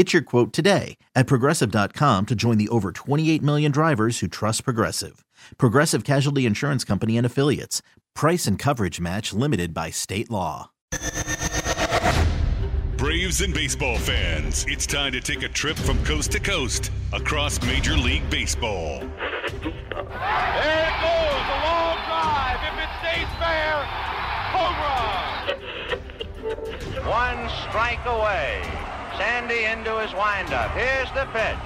Get your quote today at progressive.com to join the over 28 million drivers who trust Progressive. Progressive Casualty Insurance Company and Affiliates. Price and coverage match limited by state law. Braves and baseball fans, it's time to take a trip from coast to coast across Major League Baseball. There it goes, a long drive. If it stays fair, home run. One strike away. Sandy into his windup. Here's the pitch.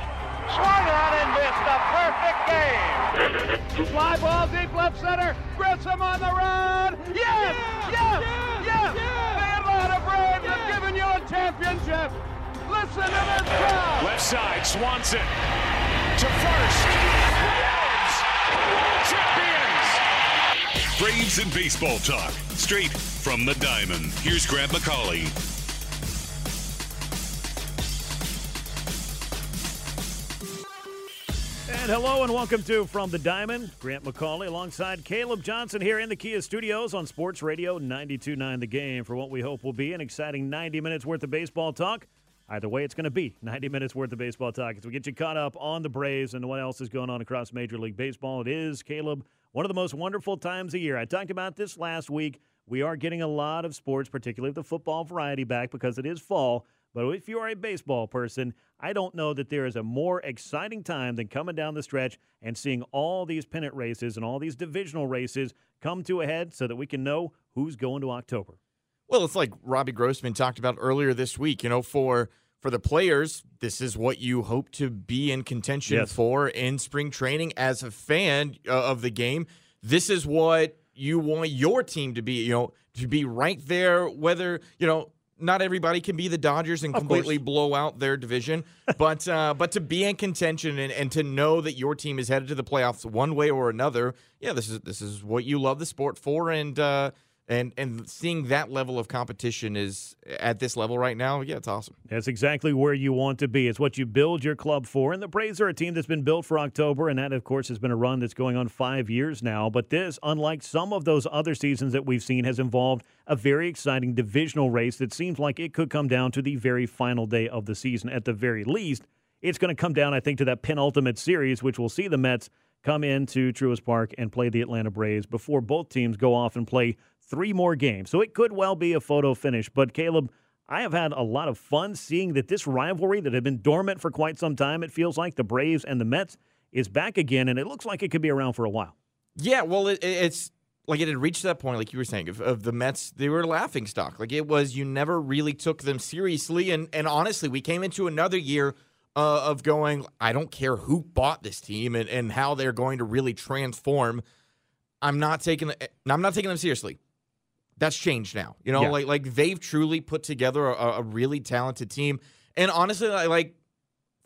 Swung on and missed a perfect game. Fly ball deep left center. Grissom on the run. Yes! Yes! Yes! The Atlanta Braves have given you a championship. Listen to this crowd. Left side, Swanson to first. Braves, champions. Braves and baseball talk, straight from the diamond. Here's Grant McAuley. And hello and welcome to From the Diamond. Grant McAuley alongside Caleb Johnson here in the Kia Studios on Sports Radio 92.9 The Game for what we hope will be an exciting 90 minutes worth of baseball talk. Either way, it's going to be 90 minutes worth of baseball talk as we get you caught up on the Braves and what else is going on across Major League Baseball. It is, Caleb, one of the most wonderful times of year. I talked about this last week. We are getting a lot of sports, particularly the football variety, back because it is fall. But if you are a baseball person, I don't know that there is a more exciting time than coming down the stretch and seeing all these pennant races and all these divisional races come to a head so that we can know who's going to October. Well, it's like Robbie Grossman talked about earlier this week. You know, for for the players, this is what you hope to be in contention Yes. for in spring training. As a fan uh, of the game, this is what you want your team to be. You know, to be right there. Whether you know. Not everybody can be the Dodgers and completely blow out their division, but uh, but to be in contention and, and to know that your team is headed to the playoffs one way or another, yeah, this is this is what you love the sport for, and uh, and and seeing that level of competition is at this level right now, yeah, it's awesome. That's exactly where you want to be. It's what you build your club for. And the Braves are a team that's been built for October, and that, of course, has been a run that's going on five years now. But this, unlike some of those other seasons that we've seen, has involved a very exciting divisional race that seems like it could come down to the very final day of the season. At the very least, it's going to come down, I think, to that penultimate series, which will see the Mets come into Truist Park and play the Atlanta Braves before both teams go off and play three more games. So it could well be a photo finish. But Caleb, I have had a lot of fun seeing that this rivalry that had been dormant for quite some time, it feels like the Braves and the Mets, is back again, and it looks like it could be around for a while. Yeah, well, it, it- it's like it had reached that point, like you were saying, of, of the Mets. They were laughing stock. Like it was, you never really took them seriously. And and honestly, we came into another year uh, of going. I don't care who bought this team and, and how they're going to really transform. I'm not taking. I'm not taking them seriously. That's changed now. You know, Yeah. like like they've truly put together a, a really talented team. And honestly, I like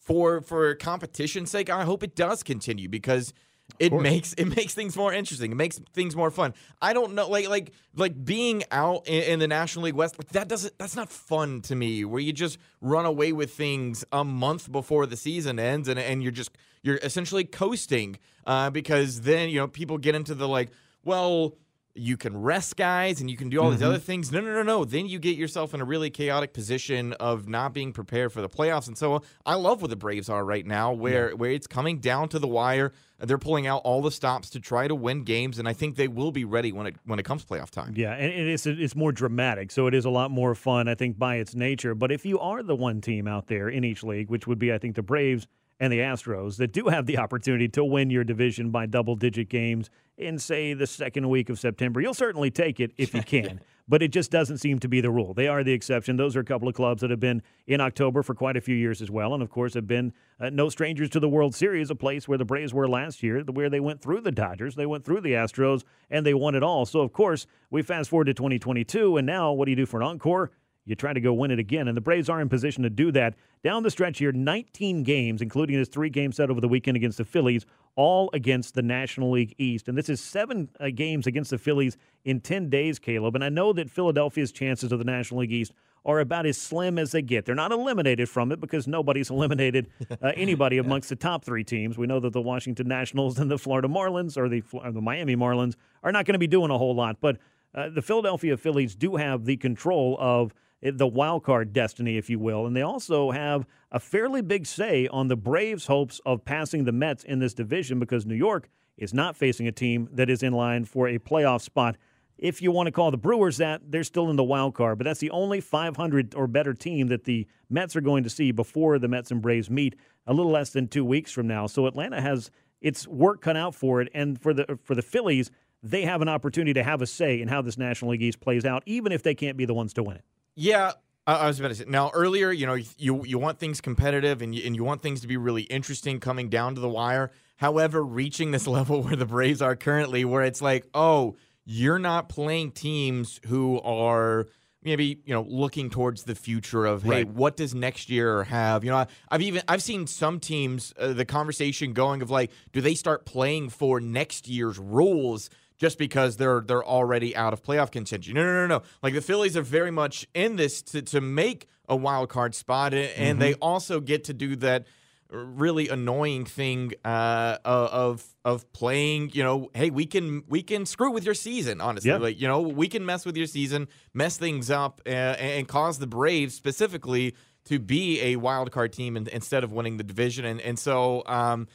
for for competition's sake, I hope it does continue because it makes it makes things more interesting. It makes things more fun. I don't know, like like like being out in, in the National League West, like that doesn't that's not fun to me. Where you just run away with things a month before the season ends, and and you're just you're essentially coasting uh, because then you know people get into the like, well. You can rest guys and you can do all these other mm-hmm. things. No, no, no, no. Then you get yourself in a really chaotic position of not being prepared for the playoffs. And so I love where the Braves are right now, where where it's coming down to the wire. They're pulling out all the stops to try to win games, and I think they will be ready when it when it comes playoff time. Yeah, and it is it's more dramatic, so it is a lot more fun, I think, by its nature. But if you are the one team out there in each league, which would be, I think, the Braves and the Astros that do have the opportunity to win your division by double digit games in, say, the second week of September. You'll certainly take it if you can, but it just doesn't seem to be the rule. They are the exception. Those are a couple of clubs that have been in October for quite a few years as well, and of course have been uh, no strangers to the World Series, a place where the Braves were last year, where they went through the Dodgers, they went through the Astros, and they won it all. So, of course, we fast forward to 2022, and now what do you do for an encore? You try to go win it again. And the Braves are in position to do that. Down the stretch here, 19 games, including this three game set over the weekend against the Phillies, all against the National League East. And this is seven uh, games against the Phillies in 10 days, Caleb. And I know that Philadelphia's chances of the National League East are about as slim as they get. They're not eliminated from it because nobody's eliminated uh, anybody amongst the top three teams. We know that the Washington Nationals and the Florida Marlins or the, or the Miami Marlins are not going to be doing a whole lot. But uh, the Philadelphia Phillies do have the control of Eh, the wild card destiny, if you will. And they also have a fairly big say on the Braves' hopes of passing the Mets in this division because New York is not facing a team that is in line for a playoff spot. If you want to call the Brewers that, they're still in the wild card, but that's the only 500 or better team that the Mets are going to see before the Mets and Braves meet a little less than two weeks from now. So Atlanta has its work cut out for it, and for the for the Phillies, they have an opportunity to have a say in how this National League East plays out, even if they can't be the ones to win it. Yeah, I was about to say. Now, earlier, you know, you you want things competitive and you, and you want things to be really interesting coming down to the wire. However, reaching this level where the Braves are currently, where it's like, oh, you're not playing teams who are maybe you know looking towards the future of hey right. what does next year have you know i've even i've seen some teams uh, the conversation going of like do they start playing for next year's rules just because they're they're already out of playoff contention. No, no, no, no. Like the Phillies are very much in this to to make a wild card spot, and mm-hmm. they also get to do that really annoying thing uh, of of playing. You know, hey, we can we can screw with your season. Honestly, yep. like you know, we can mess with your season, mess things up, uh, and cause the Braves specifically to be a wild card team instead of winning the division. And and so. Um,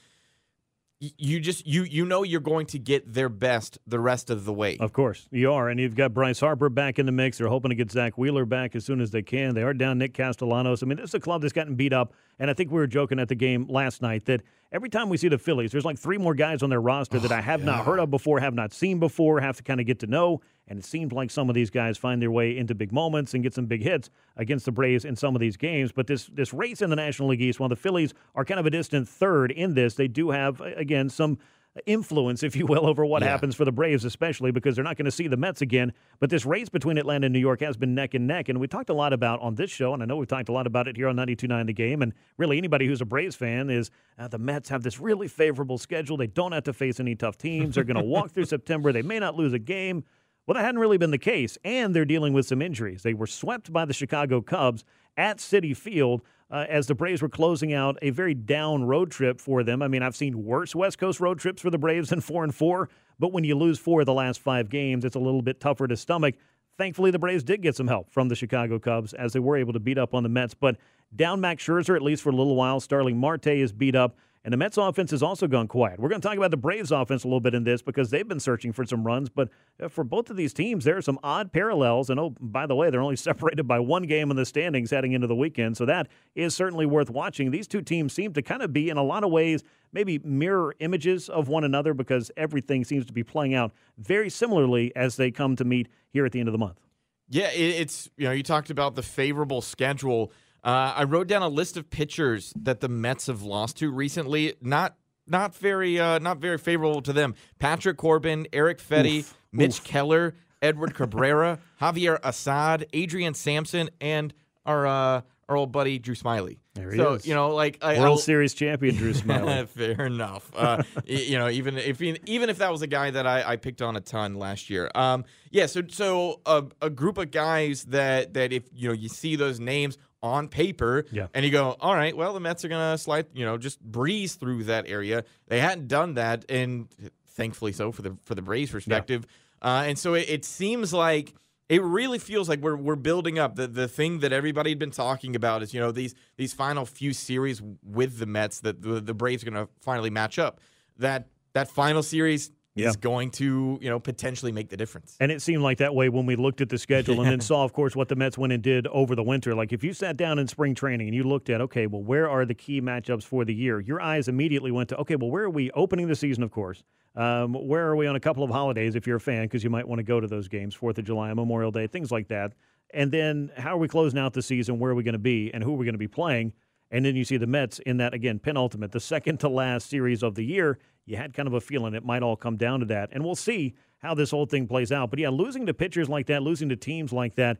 you just you you know you're going to get their best the rest of the way. Of course, you are, and you've got Bryce Harper back in the mix. They're hoping to get Zack Wheeler back as soon as they can. They are down Nick Castellanos. I mean, this is a club that's gotten beat up, and I think we were joking at the game last night that every time we see the Phillies, there's like three more guys on their roster that I have yeah. not heard of before, have not seen before, have to kind of get to know. And it seems like some of these guys find their way into big moments and get some big hits against the Braves in some of these games. But this this race in the National League East, while the Phillies are kind of a distant third in this, they do have again some influence, if you will, over what yeah. happens for the Braves, especially because they're not going to see the Mets again. But this race between Atlanta and New York has been neck and neck. And we talked a lot about on this show, and I know we've talked a lot about it here on 92.9 The Game. And really, anybody who's a Braves fan is uh, the Mets have this really favorable schedule. They don't have to face any tough teams. They're going to walk through September. They may not lose a game. Well, that hadn't really been the case, and they're dealing with some injuries. They were swept by the Chicago Cubs at Citi Field uh, as the Braves were closing out a very down road trip for them. I mean, I've seen worse West Coast road trips for the Braves than four and four, but when you lose four of the last five games, it's a little bit tougher to stomach. Thankfully, the Braves did get some help from the Chicago Cubs as they were able to beat up on the Mets. But down Max Scherzer, at least for a little while, Starling Marte is beat up. And the Mets offense has also gone quiet. We're going to talk about the Braves offense a little bit in this because they've been searching for some runs. But uh, for both of these teams, there are some odd parallels. And oh, by the way, they're only separated by one game in the standings heading into the weekend. So that is certainly worth watching. These two teams seem to kind of be, in a lot of ways, maybe mirror images of one another because everything seems to be playing out very similarly as they come to meet here at the end of the month. Yeah, it's, you know, you talked about the favorable schedule. Uh, I wrote down a list of pitchers that the Mets have lost to recently. Not not very uh, not very favorable to them. Patrick Corbin, Erick Fedde, Oof. Mitch Oof. Keller, Edward Cabrera, Javier Assad, Adrian Sampson, and our uh, our old buddy Drew Smyly. There he so, is. you know, like World I'll, Series champion Drew Smyly. fair enough. Uh, you know, even if even if that was a guy that I, I picked on a ton last year. Um, yeah. So so a, a group of guys that that if you know you see those names on paper. Yeah. And you go, all right, well, the Mets are going to slide, you know, just breeze through that area. They hadn't done that, and thankfully so for the for the Braves perspective. Yeah. Uh, and so it, it, seems like it really feels like we're we're building up. The the thing that everybody had been talking about is, you know, these these final few series with the Mets that the, the Braves are going to finally match up. That that final series Yeah. is going to, you know, potentially make the difference. And it seemed like that way when we looked at the schedule and then saw, of course, what the Mets went and did over the winter. Like if you sat down in spring training and you looked at, okay, well, where are the key matchups for the year? Your eyes immediately went to, okay, well, where are we opening the season, of course? Um, where are we on a couple of holidays if you're a fan, because you might want to go to those games, 4th of July, Memorial Day, things like that. And then how are we closing out the season? Where are we going to be? And who are we going to be playing? And then you see the Mets in that, again, penultimate, the second to last series of the year. You had kind of a feeling it might all come down to that. And we'll see how this whole thing plays out. But yeah, losing to pitchers like that, losing to teams like that,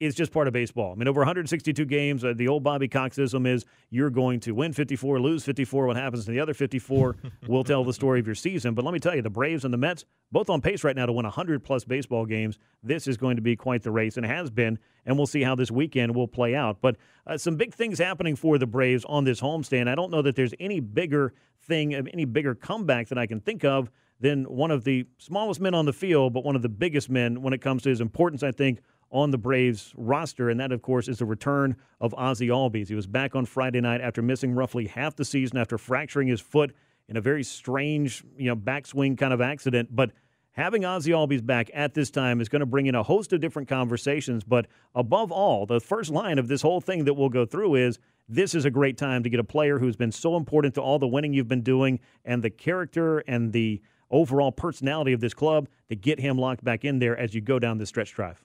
is just part of baseball. I mean, over 162 games, uh, the old Bobby Coxism is you're going to win 54, lose 54. What happens to the other 54 will tell the story of your season. But let me tell you, the Braves and the Mets, both on pace right now to win 100 plus baseball games. This is going to be quite the race, and has been. And we'll see how this weekend will play out. But uh, some big things happening for the Braves on this homestand. I don't know that there's any bigger thing, any bigger comeback that I can think of than one of the smallest men on the field, but one of the biggest men when it comes to his importance, I think, on the Braves roster, and that, of course, is the return of Ozzie Albies. He was back on Friday night after missing roughly half the season after fracturing his foot in a very strange, you know, backswing kind of accident. But having Ozzie Albies back at this time is going to bring in a host of different conversations. But above all, the first line of this whole thing that we'll go through is this is a great time to get a player who's been so important to all the winning you've been doing and the character and the overall personality of this club to get him locked back in there as you go down this stretch drive.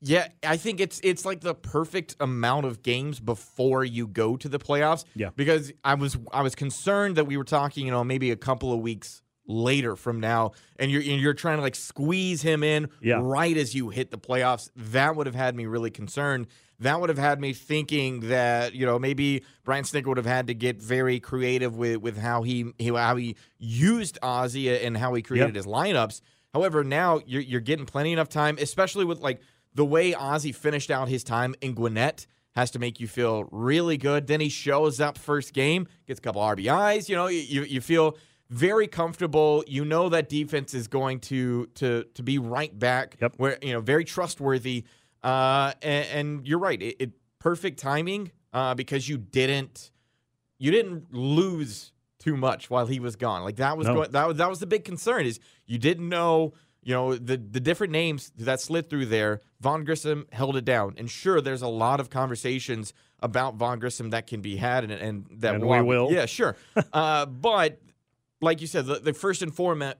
Yeah, I think it's it's like the perfect amount of games before you go to the playoffs. Yeah. Because I was I was concerned that we were talking, you know, maybe a couple of weeks later from now, and you're and you're trying to like squeeze him in Yeah. right as you hit the playoffs. That would have had me really concerned. That would have had me thinking that you know maybe Brian Snitker would have had to get very creative with with how he, he how he used Ozzie and how he created Yep. his lineups. However, now you're you're getting plenty enough time, especially with like the way Ozzie finished out his time in Gwinnett has to make you feel really good. Then he shows up first game, gets a couple RBIs. You know, you you feel very comfortable. You know that defense is going to to to be right back. Yep. Where you know very trustworthy. Uh, and, and you're right. It, it perfect timing. Uh, because you didn't you didn't lose too much while he was gone. Like that was No. going, that was that was the big concern is you didn't know you know the the different names that slid through there. Vaughn Grissom held it down, and sure, there's a lot of conversations about Vaughn Grissom that can be had, and, and that And we will. Yeah, sure. uh, but like you said, the, the first and foremost,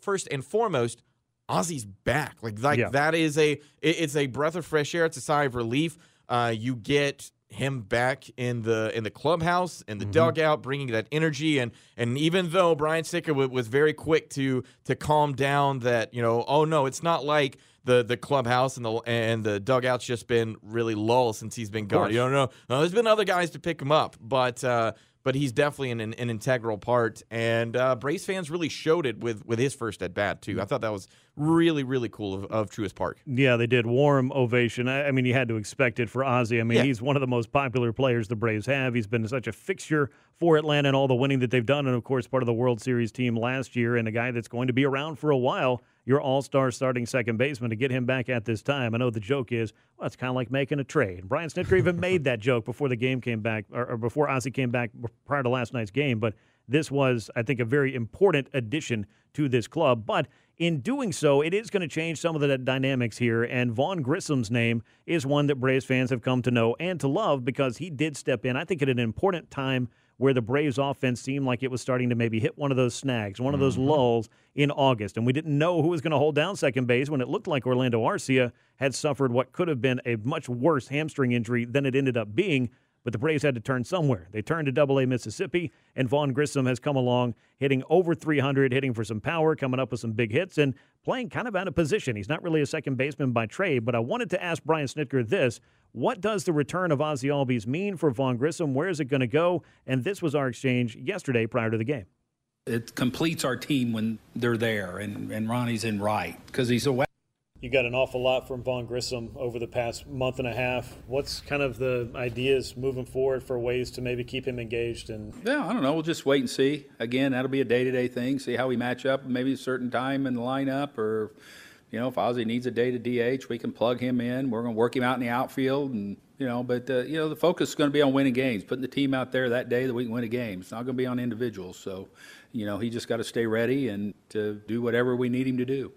first and foremost, Ozzie's back. Like like Yeah. that is a it- it's a breath of fresh air. It's a sigh of relief. Uh, you get him back in the in the clubhouse in the Mm-hmm. dugout, bringing that energy and and even though Brian Snitker wa- was very quick to to calm down that you know oh no it's not like the the clubhouse and the and the dugout's just been really lull since he's been gone. You don't know. No, there's been other guys to pick him up, but. uh but he's definitely an, an, an integral part, and uh, Braves fans really showed it with with his first at bat too. I thought that was really really cool of, of Truist Park. Yeah, they did. Warm ovation. I, I mean, you had to expect it for Ozzie. I mean, Yeah. he's one of the most popular players the Braves have. He's been such a fixture for Atlanta and all the winning that they've done, and of course, part of the World Series team last year, and a guy that's going to be around for a while. Your all-star starting second baseman to get him back at this time. I know the joke is, well, it's kind of like making a trade. Brian Snitker even made that joke before the game came back, or, or before Ozzie came back prior to last night's game. But this was, I think, a very important addition to this club. But in doing so, it is going to change some of the dynamics here. And Vaughn Grissom's name is one that Braves fans have come to know and to love because he did step in, I think, at an important time where the Braves offense seemed like it was starting to maybe hit one of those snags, one of those mm-hmm. lulls in August. And we didn't know who was going to hold down second base when it looked like Orlando Arcia had suffered what could have been a much worse hamstring injury than it ended up being. But the Braves had to turn somewhere. They turned to Double A Mississippi, and Vaughn Grissom has come along, hitting over 300, hitting for some power, coming up with some big hits, and playing kind of out of position. He's not really a second baseman by trade, but I wanted to ask Brian Snitker this. What does the return of Ozzie Albies mean for Vaughn Grissom? Where is it going to go? And this was our exchange yesterday prior to the game. It completes our team when they're there, and, and Ronnie's in right because he's a You got an awful lot from Vaughn Grissom over the past month and a half. What's kind of the ideas moving forward for ways to maybe keep him engaged? And Yeah, I don't know. We'll just wait and see. Again, that'll be a day to day thing. See how we match up, maybe a certain time in the lineup, or you know, if Ozzie needs a day to DH, we can plug him in. We're going to work him out in the outfield, and you know, but uh, you know, the focus is going to be on winning games, putting the team out there that day that we can win a game. It's not going to be on individuals. So, you know, he just got to stay ready and to do whatever we need him to do.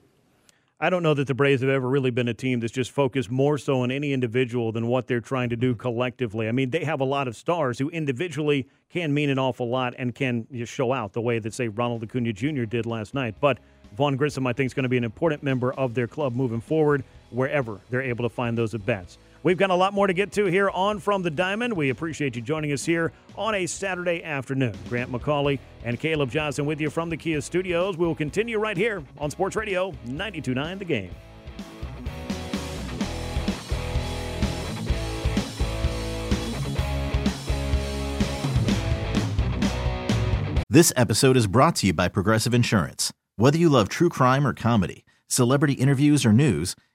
I don't know that the Braves have ever really been a team that's just focused more so on any individual than what they're trying to do mm-hmm. collectively. I mean, they have a lot of stars who individually can mean an awful lot and can just show out the way that, say, Ronald Acuna Jr. did last night. But Vaughn Grissom, I think, is going to be an important member of their club moving forward wherever they're able to find those at bats. We've got a lot more to get to here on From the Diamond. We appreciate you joining us here on a Saturday afternoon. Grant McAuley and Caleb Johnson with you from the Kia studios. We will continue right here on Sports Radio 929 The Game. This episode is brought to you by Progressive Insurance. Whether you love true crime or comedy, celebrity interviews or news,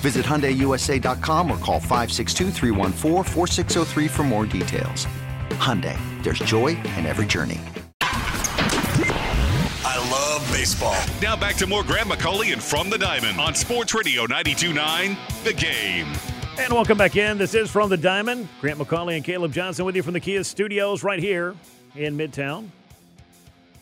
Visit HyundaiUSA.com or call 562 for more details. Hyundai, there's joy in every journey. I love baseball. Now back to more Grant McAuley and From the Diamond on Sports Radio 92.9 The Game. And welcome back in. This is From the Diamond. Grant McAuley and Caleb Johnson with you from the Kia studios right here in Midtown.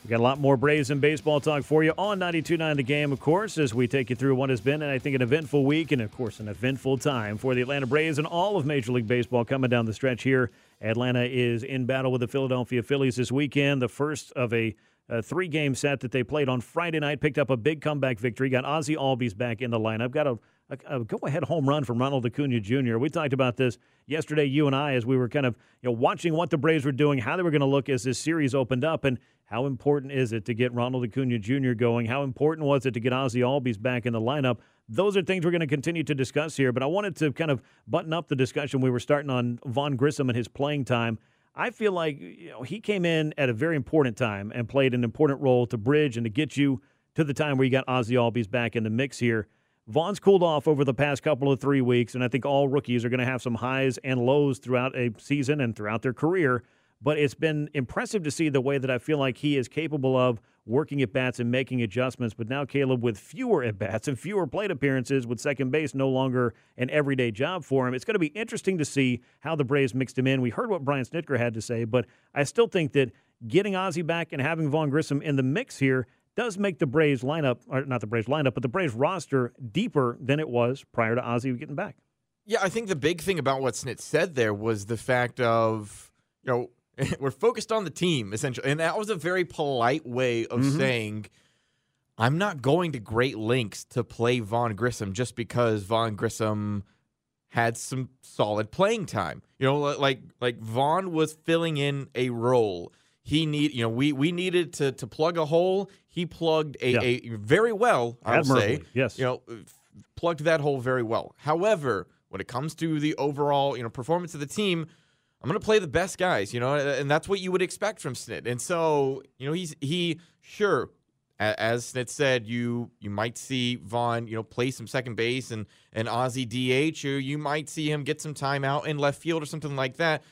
We got a lot more Braves and baseball talk for you on 92.9 The Game, of course, as we take you through what has been, and I think, an eventful week and, of course, an eventful time for the Atlanta Braves and all of Major League Baseball coming down the stretch here. Atlanta is in battle with the Philadelphia Phillies this weekend, the first of a a three game set that they played on Friday night. Picked up a big comeback victory. Got Ozzie Albies back in the lineup. Got a, a, a go ahead home run from Ronald Acuna Jr. We talked about this yesterday, you and I, as we were kind of you know watching what the Braves were doing, how they were going to look as this series opened up, and how important is it to get Ronald Acuna Jr. going? How important was it to get Ozzie Albies back in the lineup? Those are things we're going to continue to discuss here, but I wanted to kind of button up the discussion we were starting on Vaughn Grissom and his playing time. I feel like you know he came in at a very important time and played an important role to bridge and to get you to the time where you got Ozzie Albies back in the mix here. Vaughn's cooled off over the past couple of three weeks, and I think all rookies are going to have some highs and lows throughout a season and throughout their career. But it's been impressive to see the way that I feel like he is capable of working at bats and making adjustments. But now, Caleb, with fewer at bats and fewer plate appearances, with second base no longer an everyday job for him, it's going to be interesting to see how the Braves mixed him in. We heard what Brian Snitker had to say, but I still think that getting Ozzie back and having Vaughn Grissom in the mix here does make the Braves lineup, or not the Braves lineup, but the Braves roster deeper than it was prior to Ozzie getting back. Yeah, I think the big thing about what Snit said there was the fact of, you know, we're focused on the team essentially, and that was a very polite way of mm-hmm. saying. I'm not going to great lengths to play Vaughn Grissom just because Vaughn Grissom had some solid playing time. You know, like like Vaughn was filling in a role. He need you know we we needed to to plug a hole. He plugged a, yeah. a very well. I would say yes. You know, plugged that hole very well. However, when it comes to the overall you know performance of the team, I'm going to play the best guys, you know, and that's what you would expect from Snit. And so, you know, he's he sure as Snit said, you you might see Vaughn, you know, play some second base and and Ozzie DH, or you might see him get some time out in left field or something like that.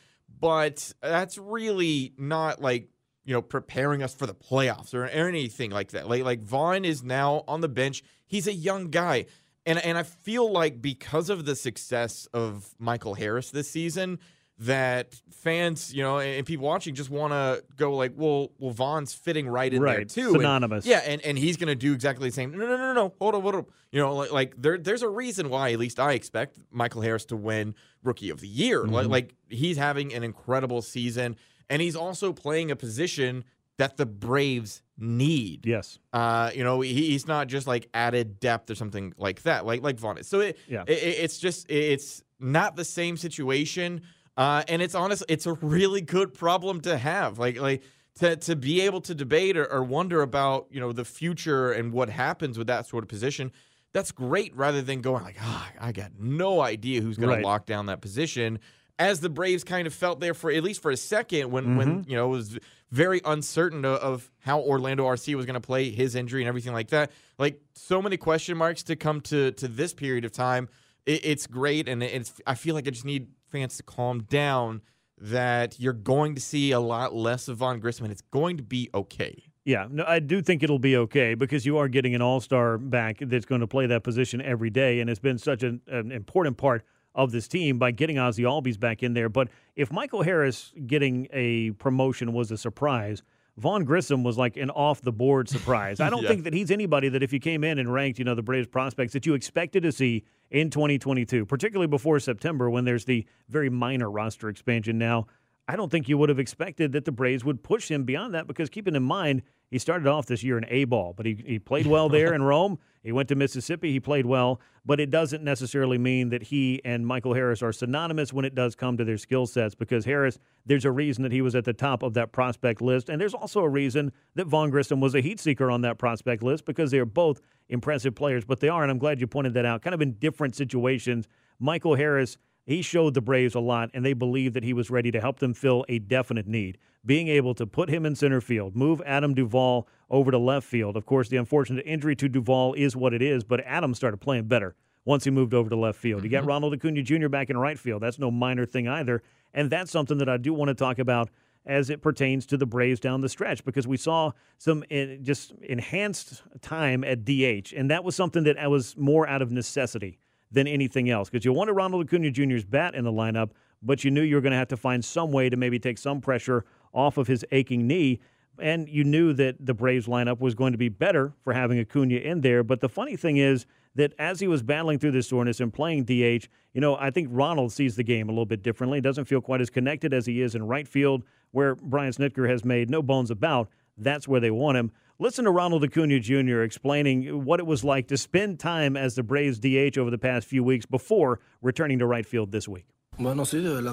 But that's really not like you know, preparing us for the playoffs or, or anything like that. Like like Vaughn is now on the bench. He's a young guy. And and I feel like because of the success of Michael Harris this season, that fans, you know, and people watching just want to go like, well, well, Vaughn's fitting right in there Right, too, And- yeah, and, and he's going to do exactly the same. No, no, no, no, no. Hold on, hold on. You know, like, like there, there's a reason why, at least I expect Michael Harris to win Rookie of the Year. Like, Mhm. like he's having an incredible season, and he's also playing a position that the Braves need. Yes. Uh, you know, he, he's not just like added depth or something like that, like like Vaughn is. So it, Yeah. it- it's just it's not the same situation. Uh, and it's honest, it's a really good problem to have. Like like to to be able to debate or, or wonder about you know the future and what happens with that sort of position. That's great rather than going like, ah, I got no idea who's going Right. to lock down that position. As the Braves kind of felt there for at least for a second when when Mhm. you know it was very uncertain of, of how Orlando Arcia was going to play, his injury and everything like that. Like so many question marks to come to to this period of time. It, it's great, and it's. I feel like I just need fans to calm down. That you're going to see a lot less of Vaughn Grissom, and it's going to be okay. Yeah, no, I do think it'll be okay because you are getting an all star back that's going to play that position every day, and it's been such an, an important part of this team by getting Ozzie Albies back in there. But if Michael Harris getting a promotion was a surprise, Vaughn Grissom was like an off the board surprise. I don't Yeah. think that he's anybody that if you came in and ranked, you know, the Braves prospects that you expected to see in 2022, particularly before September when there's the very minor roster expansion now. I don't think you would have expected that the Braves would push him beyond that because keeping in mind, he started off this year in A ball, but he, he played well there in Rome. He went to Mississippi, he played well, but it doesn't necessarily mean that he and Michael Harris are synonymous when it does come to their skill sets because Harris, there's a reason that he was at the top of that prospect list. And there's also a reason that Vaughn Grissom was a heat seeker on that prospect list because they are both impressive players, but they are, and I'm glad you pointed that out, kind of in different situations. Michael Harris he showed the Braves a lot, and they believed that he was ready to help them fill a definite need. Being able to put him in center field, move Adam Duvall over to left field. Of course, the unfortunate injury to Duvall is what it is, but Adam started playing better once he moved over to left field. You got Ronald Acuna Jr. back in right field. That's no minor thing either. And that's something that I do want to talk about as it pertains to the Braves down the stretch because we saw some eh, just enhanced time at DH, and that was something that I was more out of necessity than anything else because you wanted Ronald Acuna Jr.'s bat in the lineup, but you knew you were going to have to find some way to maybe take some pressure off of his aching knee. And you knew that the Braves lineup was going to be better for having Acuna in there. But the funny thing is that as he was battling through this soreness and playing DH, you know, I think Ronald sees the game a little bit differently. He doesn't feel quite as connected as he is in right field, where Brian Snitker has made no bones about. That's where they want him. Listen to Ronald Acuna Jr. explaining what it was like to spend time as the Braves DH over the past few weeks before returning to right field this week.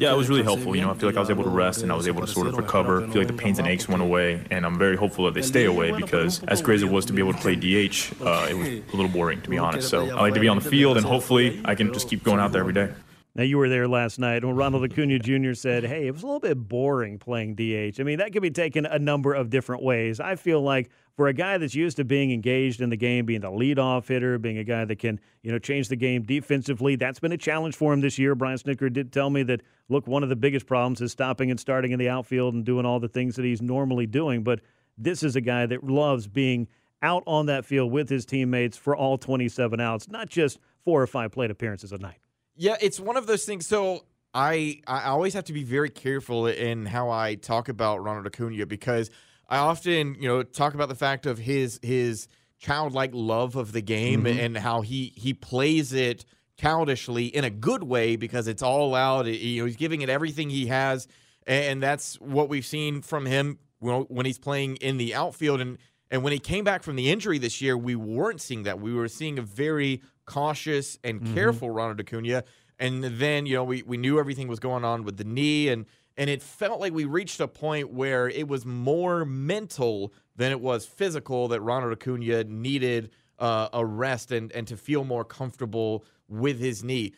Yeah, it was really helpful. You know, I feel like I was able to rest and I was able to sort of recover. I feel like the pains and aches went away, and I'm very hopeful that they stay away because, as great as it was to be able to play DH, uh, it was a little boring to be honest. So I like to be on the field, and hopefully I can just keep going out there every day. Now, you were there last night when Ronald Acuna Jr. said, Hey, it was a little bit boring playing DH. I mean, that could be taken a number of different ways. I feel like for a guy that's used to being engaged in the game, being the leadoff hitter, being a guy that can, you know, change the game defensively, that's been a challenge for him this year. Brian Snitker did tell me that, look, one of the biggest problems is stopping and starting in the outfield and doing all the things that he's normally doing. But this is a guy that loves being out on that field with his teammates for all 27 outs, not just four or five plate appearances a night. Yeah, it's one of those things. So I I always have to be very careful in how I talk about Ronald Acuna because I often you know talk about the fact of his his childlike love of the game Mhm. and how he he plays it childishly in a good way because it's all out. You know, he's giving it everything he has, and that's what we've seen from him when when he's playing in the outfield and. And when he came back from the injury this year, we weren't seeing that. We were seeing a very cautious and Mhm. careful Ronald Acuna. And then, you know, we, we knew everything was going on with the knee and and it felt like we reached a point where it was more mental than it was physical that Ronald Acuna needed uh, a rest and, and to feel more comfortable with his knee.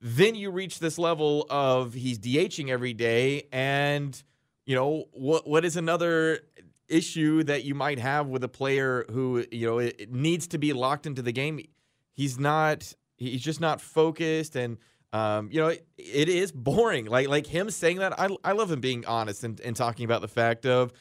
Then you reach this level of he's DHing every day and you know what what is another issue that you might have with a player who you know it, it needs to be locked into the game he's not he's just not focused and um, you know it, it is boring like like him saying that I, I love him being honest and, and talking about the fact of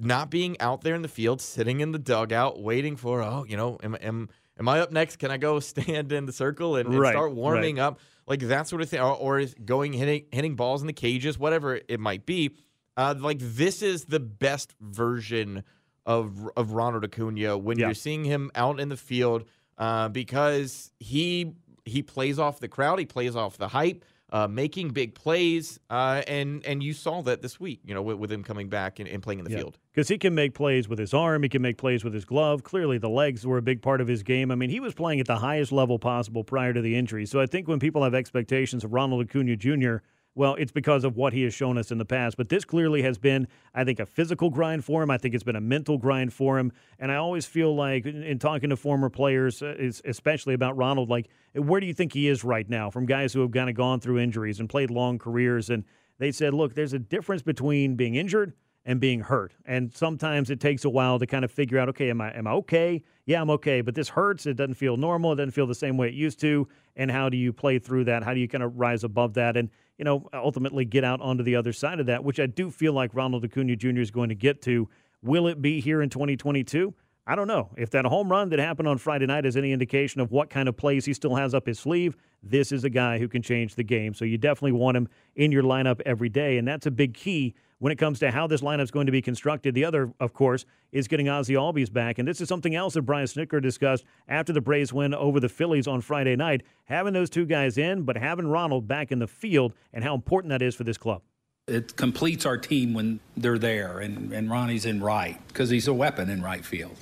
not being out there in the field, sitting in the dugout, waiting for oh, you know, am am am I up next? Can I go stand in the circle and, and Right, start warming right. up? Like that sort of thing, or, or is going hitting hitting balls in the cages, whatever it might be. Uh, like this is the best version of of Ronald Acuna when Yeah. you're seeing him out in the field uh, because he he plays off the crowd, he plays off the hype, uh, making big plays, uh, and and you saw that this week, you know, with, with him coming back and, and playing in the field. Because he can make plays with his arm, he can make plays with his glove. Clearly, the legs were a big part of his game. I mean, he was playing at the highest level possible prior to the injury. So I think when people have expectations of Ronald Acuna Jr., well, it's because of what he has shown us in the past. But this clearly has been, I think, a physical grind for him. I think it's been a mental grind for him. And I always feel like, in, in talking to former players, uh, especially about Ronald, like, where do you think he is right now from guys who have kind of gone through injuries and played long careers? And they said, look, there's a difference between being injured and being hurt. And sometimes it takes a while to kind of figure out, okay, am I am I okay? Yeah, I'm okay, but this hurts. It doesn't feel normal. It doesn't feel the same way it used to. And how do you play through that? How do you kind of rise above that and, you know, ultimately get out onto the other side of that, which I do feel like Ronald Acuna Jr. is going to get to. Will it be here in 2022? I don't know. If that home run that happened on Friday night is any indication of what kind of plays he still has up his sleeve, this is a guy who can change the game. So you definitely want him in your lineup every day. And that's a big key when it comes to how this lineup is going to be constructed. The other, of course, is getting Ozzie Albies back. And this is something else that Brian Snitker discussed after the Braves win over the Phillies on Friday night. Having those two guys in, but having Ronald back in the field and how important that is for this club. It completes our team when they're there, and, and Ronnie's in right because he's a weapon in right field.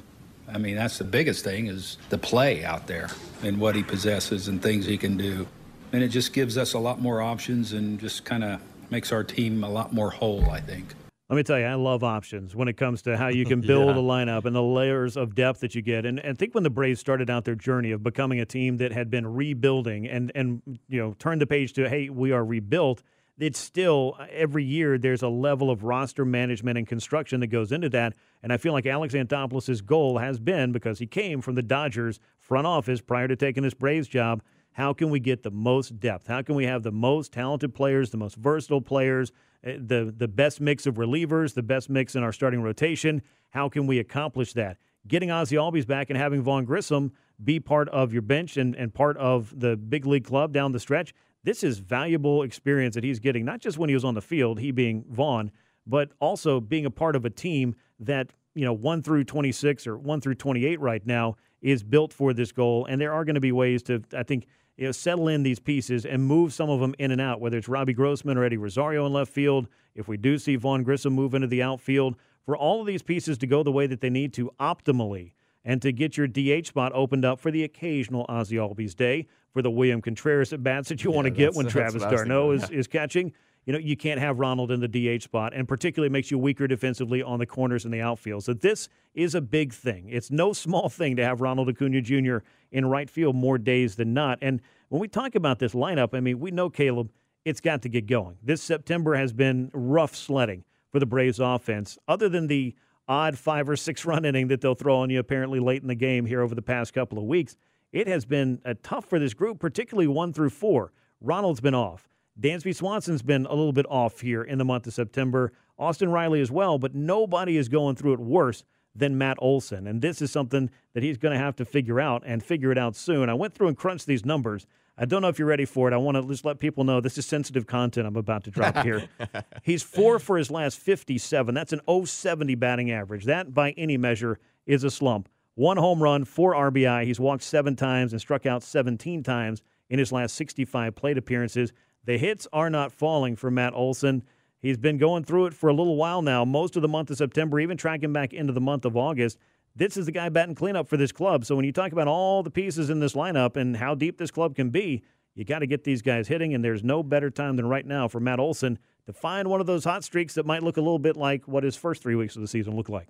I mean, that's the biggest thing is the play out there and what he possesses and things he can do. And it just gives us a lot more options and just kind of makes our team a lot more whole, I think. Let me tell you, I love options when it comes to how you can build Yeah. a lineup and the layers of depth that you get. And, and think when the Braves started out their journey of becoming a team that had been rebuilding and, and you know, turned the page to, hey, we are rebuilt, it's still uh, every year there's a level of roster management and construction that goes into that. And I feel like Alex Anthopoulos' goal has been, because he came from the Dodgers front office prior to taking this Braves job, how can we get the most depth? How can we have the most talented players, the most versatile players, eh, the the best mix of relievers, the best mix in our starting rotation? How can we accomplish that? Getting Ozzie Albies back and having Vaughn Grissom be part of your bench and, and part of the big league club down the stretch. This is valuable experience that he's getting, not just when he was on the field, he being Vaughn, but also being a part of a team that, you know, 1 through 26 or 1 through 28 right now is built for this goal. And there are going to be ways to, I think, you know, settle in these pieces and move some of them in and out, whether it's Robbie Grossman or Eddie Rosario in left field. If we do see Vaughn Grissom move into the outfield, for all of these pieces to go the way that they need to optimally and to get your DH spot opened up for the occasional Ozzie Albies day, for the William Contreras at bats that you want to get when Travis d'Arnaud is, thinking. is catching. You know, you can't have Ronald in the DH spot, and particularly makes you weaker defensively on the corners and the outfield. So this is a big thing. It's no small thing to have Ronald Acuna Jr. in right field more days than not. And when we talk about this lineup, I mean, we know Caleb, it's got to get going. This September has been rough sledding for the Braves offense, other than the odd five or six run inning that they'll throw on you apparently late in the game here over the past couple of weeks. It has been uh, tough for this group, particularly one through four. Ronald's been off. Dansby Swanson's been a little bit off here in the month of September. Austin Riley as well, but nobody is going through it worse than Matt Olson. And this is something that he's going to have to figure out and figure it out soon. I went through and crunched these numbers. I don't know if you're ready for it. I want to just let people know this is sensitive content I'm about to drop here. He's four for his last 57. That's an 070 batting average. That, by any measure, is a slump. One home run, four RBI. He's walked seven times and struck out 17 times in his last 65 plate appearances. The hits are not falling for Matt Olson. He's been going through it for a little while now, most of the month of September, even tracking back into the month of August. This is the guy batting cleanup for this club. So when you talk about all the pieces in this lineup and how deep this club can be, you got to get these guys hitting, and there's no better time than right now for Matt Olson to find one of those hot streaks that might look a little bit like what his first three weeks of the season look like.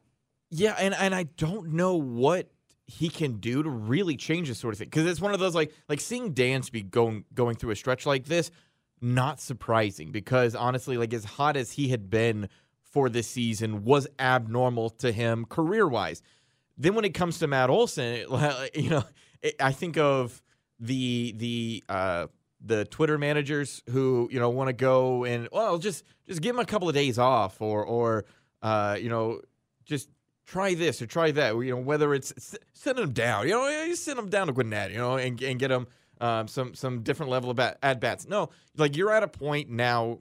Yeah, and and I don't know what he can do to really change this sort of thing because it's one of those like like seeing Dansby going going through a stretch like this, not surprising because honestly, like as hot as he had been for this season was abnormal to him career wise. Then when it comes to Matt Olson, it- you know, it, I think of the the uh, the Twitter managers who you know want to go and well just just give him a couple of days off or or uh, you know just try this or try that. You know, whether it's send him down, you know, you send him down to Gwinnett, you know, and, and get them um, some some different level of at, at bats. No, like you're at a point now.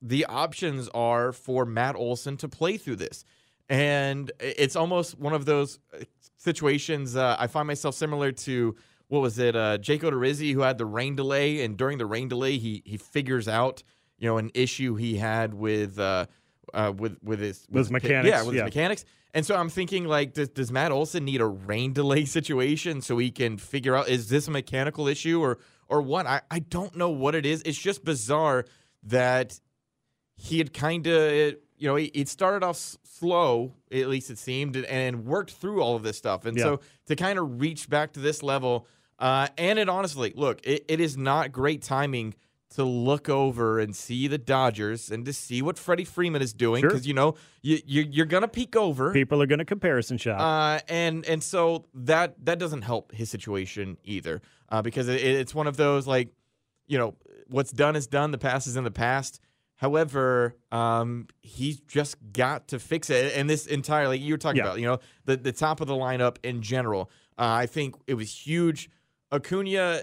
The options are for Matt Olson to play through this, and it's almost one of those uh, situations. Uh, I find myself similar to what was it, uh, Jake Odorizzi, who had the rain delay, and during the rain delay, he he figures out you know an issue he had with. Uh, uh, with with his With his mechanics, yeah, with yeah. his mechanics. And so I'm thinking, like, does, does Matt Olson need a rain delay situation so he can figure out is this a mechanical issue or or what? I, I don't know what it is. It's just bizarre that he had kind of you know it started off slow at least it seemed and, and worked through all of this stuff and Yeah. so to kind of reach back to this level uh, and it honestly look it, it is not great timing to look over and see the Dodgers and to see what Freddie Freeman is doing Sure. because you know you, you you're gonna peek over People are to comparison shop. uh, and and so that that doesn't help his situation either, uh, because it, it's one of those like, you know, what's done is done. The past is in the past. However, um, he's just got to fix it. And this entirely, like you were talking Yeah. about, you know, the the top of the lineup in general. Uh, I think it was huge. Acuna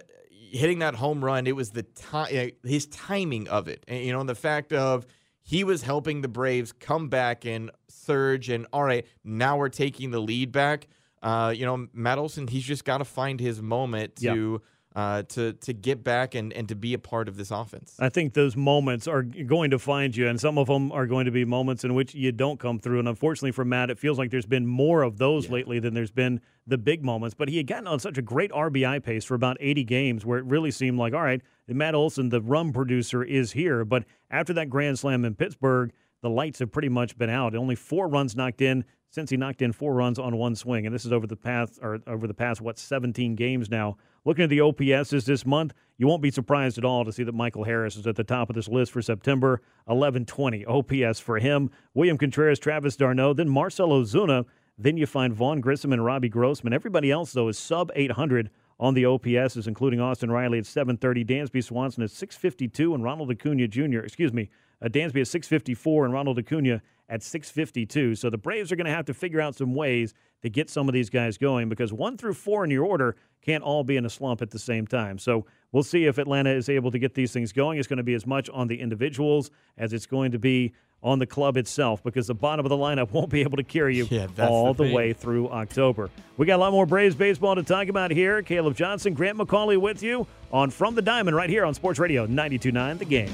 hitting that home run. It was the time, his timing of it, and you know, and the fact of he was helping the Braves come back and surge. And all right, now we're taking the lead back. Uh, you know, Matt Olson, he's just got to find his moment to uh, to to get back and and to be a part of this offense. I think those moments are going to find you, and some of them are going to be moments in which you don't come through. And unfortunately for Matt, it feels like there's been more of those lately than there's been the big moments. But he had gotten on such a great RBI pace for about 80 games where it really seemed like, all right, Matt Olson, the rum producer, is here. But after that grand slam in Pittsburgh, the lights have pretty much been out. Only four runs knocked in since he knocked in four runs on one swing, and this is over the past or over the past what 17 games now. Looking at the OPSs this month, you won't be surprised at all to see that Michael Harris is at the top of this list for September. 1120 OPS for him. William Contreras, Travis d'Arnaud, then Marcell Ozuna. Then you find Vaughn Grissom and Robbie Grossman. Everybody else though is sub 800 on the OPSs, including Austin Riley at 730, Dansby Swanson at 652, and Ronald Acuna Jr. Excuse me, uh, Dansby at 654 and Ronald Acuna at 652. So the Braves are going to have to figure out some ways to get some of these guys going because one through four in your order can't all be in a slump at the same time. So we'll see if Atlanta is able to get these things going. It's going to be as much on the individuals as it's going to be on the club itself because the bottom of the lineup won't be able to carry you Yeah, all the the, way through October. We got a lot more Braves baseball to talk about here. Caleb Johnson, Grant McAuley with you on From the Diamond right here on Sports Radio 92.9 The Game.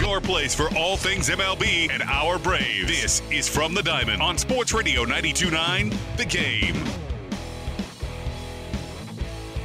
Your place for all things MLB and our Braves. This is From the Diamond on Sports Radio 92.9 The Game.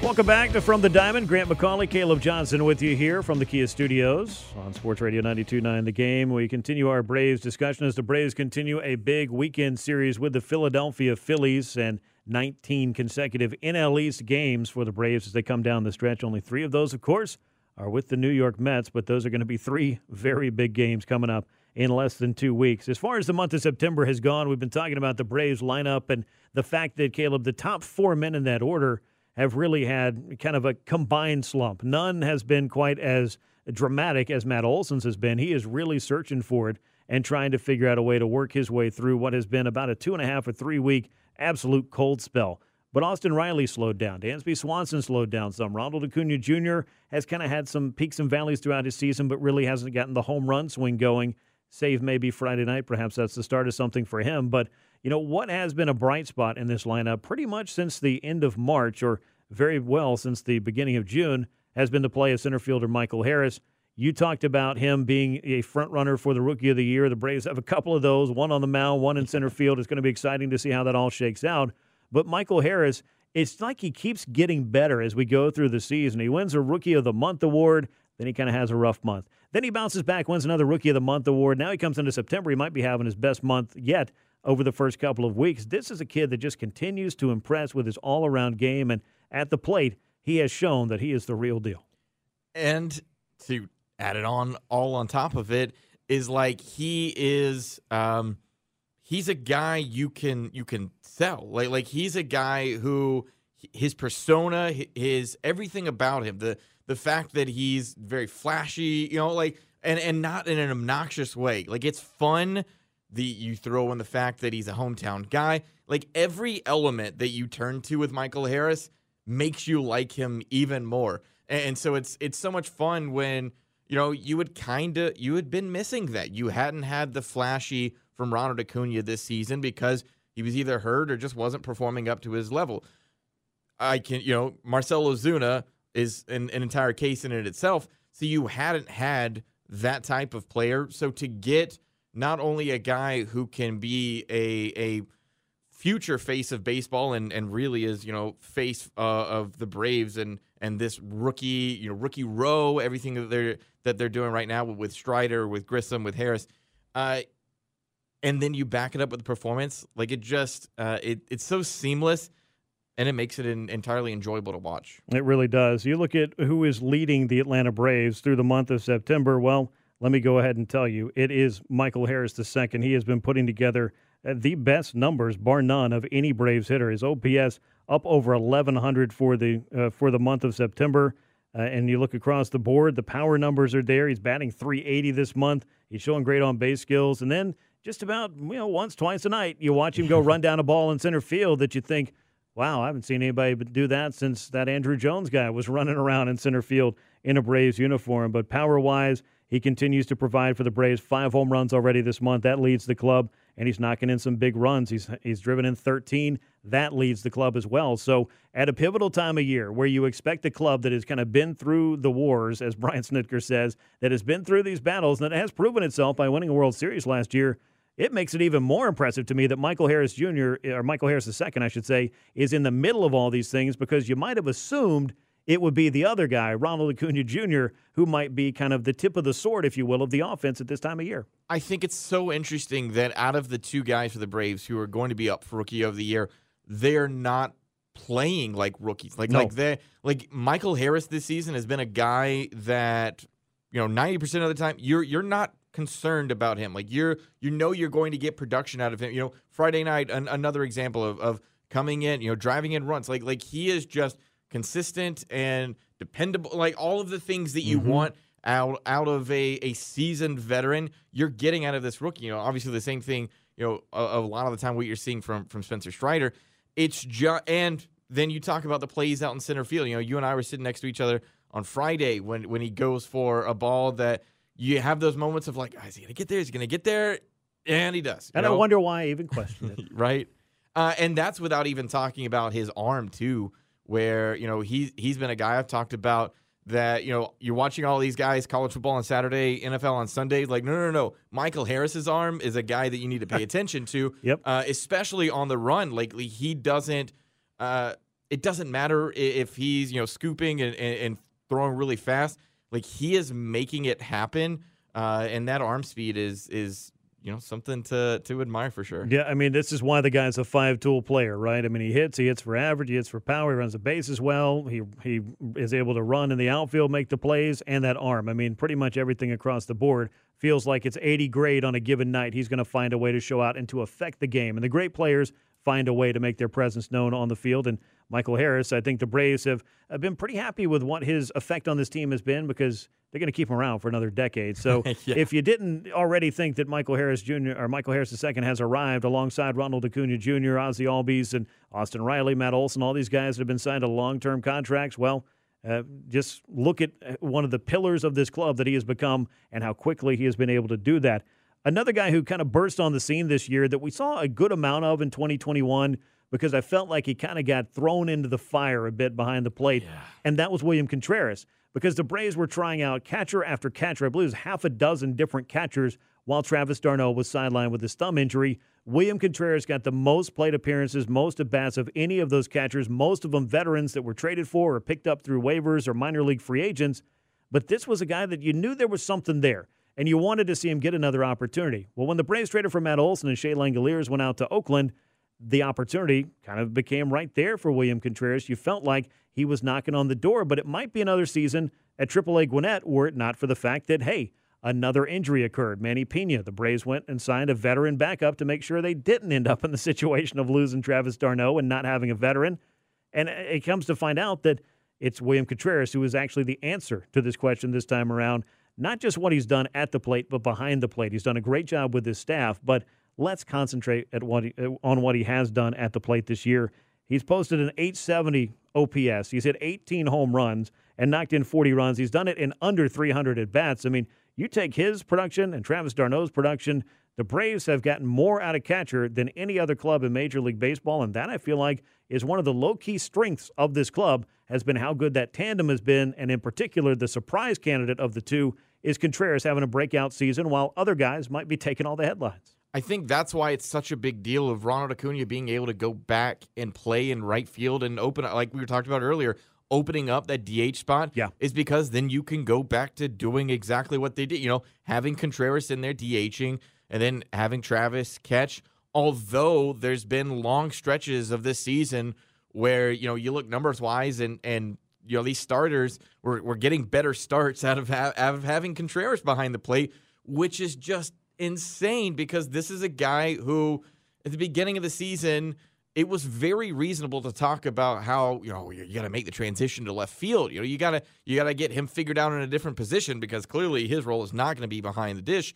Welcome back to From the Diamond. Grant McAuley, Caleb Johnson with you here from the Kia Studios on Sports Radio 92.9 The Game. We continue our Braves discussion as the Braves continue a big weekend series with the Philadelphia Phillies and 19 consecutive NL East games for the Braves as they come down the stretch. Only three of those, of course, are with the New York Mets, but those are going to be three very big games coming up in less than two weeks. As far as the month of September has gone, we've been talking about the Braves lineup and the fact that, Caleb, the top four men in that order have really had kind of a combined slump. None has been quite as dramatic as Matt Olson's has been. He is really searching for it and trying to figure out a way to work his way through what has been about a two and a half or three week absolute cold spell. But Austin Riley slowed down. Dansby Swanson slowed down some. Ronald Acuna Jr. has kind of had some peaks and valleys throughout his season, but really hasn't gotten the home run swing going, save maybe Friday night. Perhaps that's the start of something for him. But, you know, what has been a bright spot in this lineup pretty much since the end of March, or very well since the beginning of June, has been the play of center fielder Michael Harris. You talked about him being a front runner for the rookie of the year. The Braves have a couple of those, one on the mound, one in center field. It's going to be exciting to see how that all shakes out. But Michael Harris, it's like he keeps getting better as we go through the season. He wins a Rookie of the Month award, then he kind of has a rough month. Then he bounces back, wins another Rookie of the Month award. Now he comes into September, he might be having his best month yet over the first couple of weeks. This is a kid that just continues to impress with his all around game, and at the plate, he has shown that he is the real deal. And to add it on all on top of it is like he is um he's a guy you can you can sell. Like like he's a guy who his persona his everything about him the the fact that he's very flashy you know like and and not in an obnoxious way. Like it's fun the you throw in the fact that he's a hometown guy. Like every element that you turn to with Michael Harris makes you like him even more. And so it's it's so much fun when you know, you would kind of you had been missing that. You hadn't had the flashy from Ronald Acuna this season because he was either hurt or just wasn't performing up to his level. I can, you know, Marcell Ozuna is an, an entire case in it itself. So you hadn't had that type of player. So to get not only a guy who can be a a future face of baseball and and really is you know face uh, of the Braves and and this rookie you know rookie row everything that they're that they're doing right now with Strider with Grissom with Harris uh, and then you back it up with the performance like it just uh, it it's so seamless and it makes it entirely enjoyable to watch. It really does. You look at who is leading the Atlanta Braves through the month of September. Well, let me go ahead and tell you, it is Michael Harris II. He has been putting together uh, the best numbers, bar none, of any Braves hitter. His OPS up over 1,100 for the uh, for the month of September. Uh, and you look across the board, the power numbers are there. He's batting 380 this month. He's showing great on base skills. And then just about you know once, twice a night, you watch him go run down a ball in center field that you think, wow, I haven't seen anybody do that since that Andruw Jones guy was running around in center field in a Braves uniform. But power wise, he continues to provide for the Braves. Five home runs already this month. That leads the club and he's knocking in some big runs. He's he's driven in 13. That leads the club as well. So at a pivotal time of year where you expect a club that has kind of been through the wars, as Brian Snitker says, that has been through these battles and that has proven itself by winning a World Series last year. It makes it even more impressive to me that Michael Harris Jr. or Michael Harris II, I should say, is in the middle of all these things because you might have assumed it would be the other guy, Ronald Acuna Jr., who might be kind of the tip of the sword, if you will, of the offense at this time of year. I think it's so interesting that out of the two guys for the Braves who are going to be up for Rookie of the Year, they're not playing like rookies. Like no. like they like Michael Harris this season has been a guy that you know ninety percent of the time you're you're not concerned about him. Like you're you know you're going to get production out of him. You know Friday night an, another example of of coming in you know driving in runs like like he is just consistent and dependable, like all of the things that you mm-hmm. want out out of a, a seasoned veteran, you're getting out of this rookie. You know, obviously the same thing, you know, a, a lot of the time what you're seeing from from Spencer Strider. It's just and then you talk about the plays out in center field. You know, you and I were sitting next to each other on Friday when when he goes for a ball that you have those moments of like, oh, is he gonna get there? Is he gonna get there? And he does. And know? I wonder why I even question it. right. Uh, and that's without even talking about his arm too where you know he he's been a guy I've talked about that you know you're watching all these guys college football on Saturday, NFL on Sunday. Like no no no, Michael Harris's arm is a guy that you need to pay attention to. yep. Uh, especially on the run. Like he doesn't. Uh, it doesn't matter if he's you know scooping and, and, and, throwing really fast. Like he is making it happen, uh, and that arm speed is is you know something to to admire for sure. Yeah, I mean, this is why the guy's a five tool player, right? I mean, he hits, he hits for average, he hits for power, he runs the bases well, he he is able to run in the outfield, make the plays, and that arm. I mean, pretty much everything across the board feels like it's 80 grade on a given night. He's going to find a way to show out and to affect the game. And the great players find a way to make their presence known on the field. And Michael Harris, I think the Braves have, have been pretty happy with what his effect on this team has been because they're going to keep him around for another decade. So Yeah. if you didn't already think that Michael Harris Jr. or Michael Harris II has arrived alongside Ronald Acuna Jr., Ozzie Albies, and Austin Riley, Matt Olson, all these guys that have been signed to long-term contracts, well, uh, just look at uh, one of the pillars of this club that he has become and how quickly he has been able to do that. Another guy who kind of burst on the scene this year that we saw a good amount of in 2021 because I felt like he kind of got thrown into the fire a bit behind the plate, and that was William Contreras because the Braves were trying out catcher after catcher. I believe it was half a dozen different catchers while Travis d'Arnaud was sidelined with his thumb injury. William Contreras got the most plate appearances, most at bats of any of those catchers, most of them veterans that were traded for or picked up through waivers or minor league free agents. But this was a guy that you knew there was something there, and you wanted to see him get another opportunity. Well, when the Braves traded for Matt Olson and Shea Langeliers went out to Oakland, the opportunity kind of became right there for William Contreras. You felt like he was knocking on the door, but it might be another season at AAA Gwinnett were it not for the fact that, hey, another injury occurred. Manny Piña, the Braves went and signed a veteran backup to make sure they didn't end up in the situation of losing Travis d'Arnaud and not having a veteran. And it comes to find out that it's William Contreras who is actually the answer to this question this time around. Not just what he's done at the plate, but behind the plate. He's done a great job with his staff, but let's concentrate at what he, uh, on what he has done at the plate this year. He's posted an 870 OPS. He's hit 18 home runs and knocked in 40 runs. He's done it in under 300 at bats. I mean, you take his production and Travis d'Arnaud's production, the Braves have gotten more out of catcher than any other club in Major League Baseball, and that I feel like is one of the low-key strengths of this club has been how good that tandem has been, and in particular, the surprise candidate of the two is Contreras having a breakout season while other guys might be taking all the headlines. I think that's why it's such a big deal of Ronald Acuna being able to go back and play in right field and open, like we were talking about earlier, opening up that DH spot. Yeah. Is because then you can go back to doing exactly what they did. You know, having Contreras in there DHing and then having Travis catch. Although there's been long stretches of this season where, you know, you look numbers wise and, and, you know, these starters were, were getting better starts out of, ha- out of having Contreras behind the plate, which is just insane because this is a guy who, at the beginning of the season, it was very reasonable to talk about how you know you got to make the transition to left field. You know, you gotta you gotta get him figured out in a different position because clearly his role is not going to be behind the dish.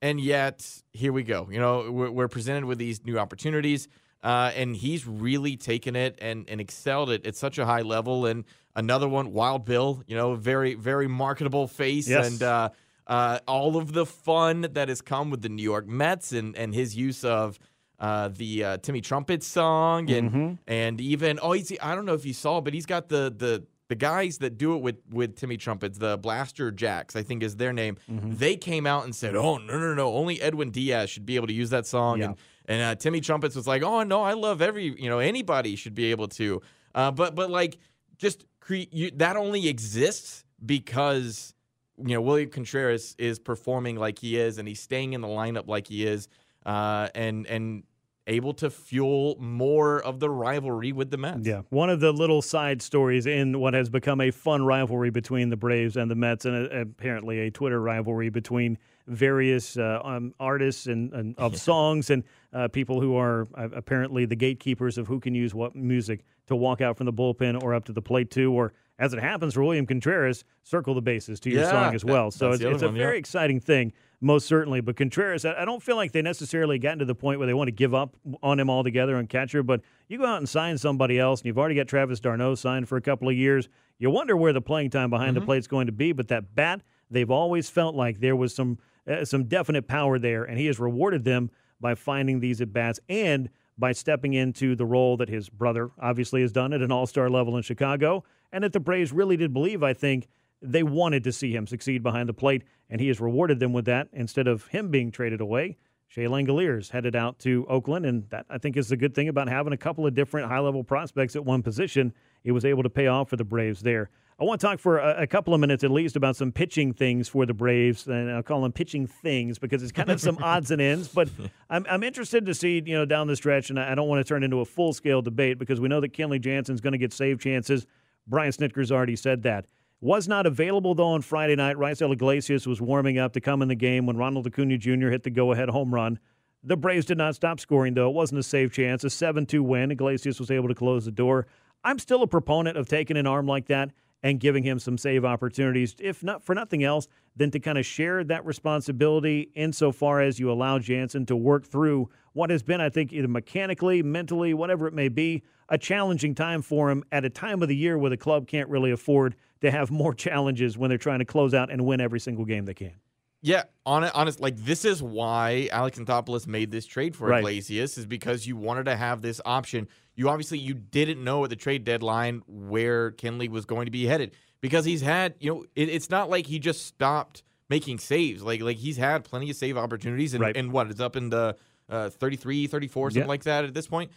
And yet, here we go. You know, we're, we're presented with these new opportunities, uh, and he's really taken it and, and excelled it at such a high level. And another one, Wild Bill, you know, very, very marketable face. Yes. And uh, uh, all of the fun that has come with the New York Mets and, and his use of uh, the uh, Timmy Trumpet song. And, Mhm. and even, oh, he's, I don't know if you saw, but he's got the, the, the guys that do it with with Timmy Trumpets, the Blasterjaxx, I think is their name. They came out and said, "Oh no, no, no! Only Edwin Diaz should be able to use that song." Yeah. And and uh, Timmy Trumpets was like, "Oh no, I love every you know anybody should be able to." Uh, but but like just cre- you, that only exists because you know William Contreras is performing like he is, and he's staying in the lineup like he is, uh, and and able to fuel more of the rivalry with the Mets. Yeah, one of the little side stories in what has become a fun rivalry between the Braves and the Mets, and uh apparently a Twitter rivalry between various uh, um, artists and, and of songs and uh, people who are uh, apparently the gatekeepers of who can use what music to walk out from the bullpen or up to the plate too, or as it happens for William Contreras, circle the bases to your Yeah, song as well. So it's, the it's a one, yeah. very exciting thing, most certainly. But Contreras, I I don't feel like they necessarily gotten to the point where they want to give up on him altogether on catcher. But you go out and sign somebody else, and you've already got Travis d'Arnaud signed for a couple of years. You wonder where the playing time behind the Mm-hmm. plate's going to be. But that bat, they've always felt like there was some uh, some definite power there, and he has rewarded them by finding these at bats and by stepping into the role that his brother obviously has done at an all star level in Chicago, and that the Braves really did believe, I think, they wanted to see him succeed behind the plate, and he has rewarded them with that instead of him being traded away. Shea Langeliers headed out to Oakland, and that I think is the good thing about having a couple of different high level prospects at one position. It was able to pay off for the Braves there. I want to talk for a, a, couple of minutes at least about some pitching things for the Braves, and I'll call them pitching things because it's kind of some odds and ends. But I'm, I'm interested to see you know down the stretch, and I don't want to turn into a full scale debate because we know that Kenley Jansen's going to get save chances. Brian Snitker's already said that. Was not available though on Friday night. Raisel Iglesias was warming up to come in the game when Ronald Acuna Jr. hit the go-ahead home run. The Braves did not stop scoring though. It wasn't a save chance. A 7-2 win. Iglesias was able to close the door. I'm still a proponent of taking an arm like that and giving him some save opportunities, if not for nothing else, than to kind of share that responsibility insofar as you allow Jansen to work through what has been, I think, either mechanically, mentally, whatever it may be, a challenging time for him at a time of the year where the club can't really afford to have more challenges when they're trying to close out and win every single game they can. Yeah, on honest, like this is why Alex Anthopoulos made this trade for right. Iglesias is because you wanted to have this option. You obviously you didn't know at the trade deadline where Kenley was going to be headed because he's had you know it, it's not like he just stopped making saves like like he's had plenty of save opportunities and, right. and what it's up in the uh, 33 34 something like that at this point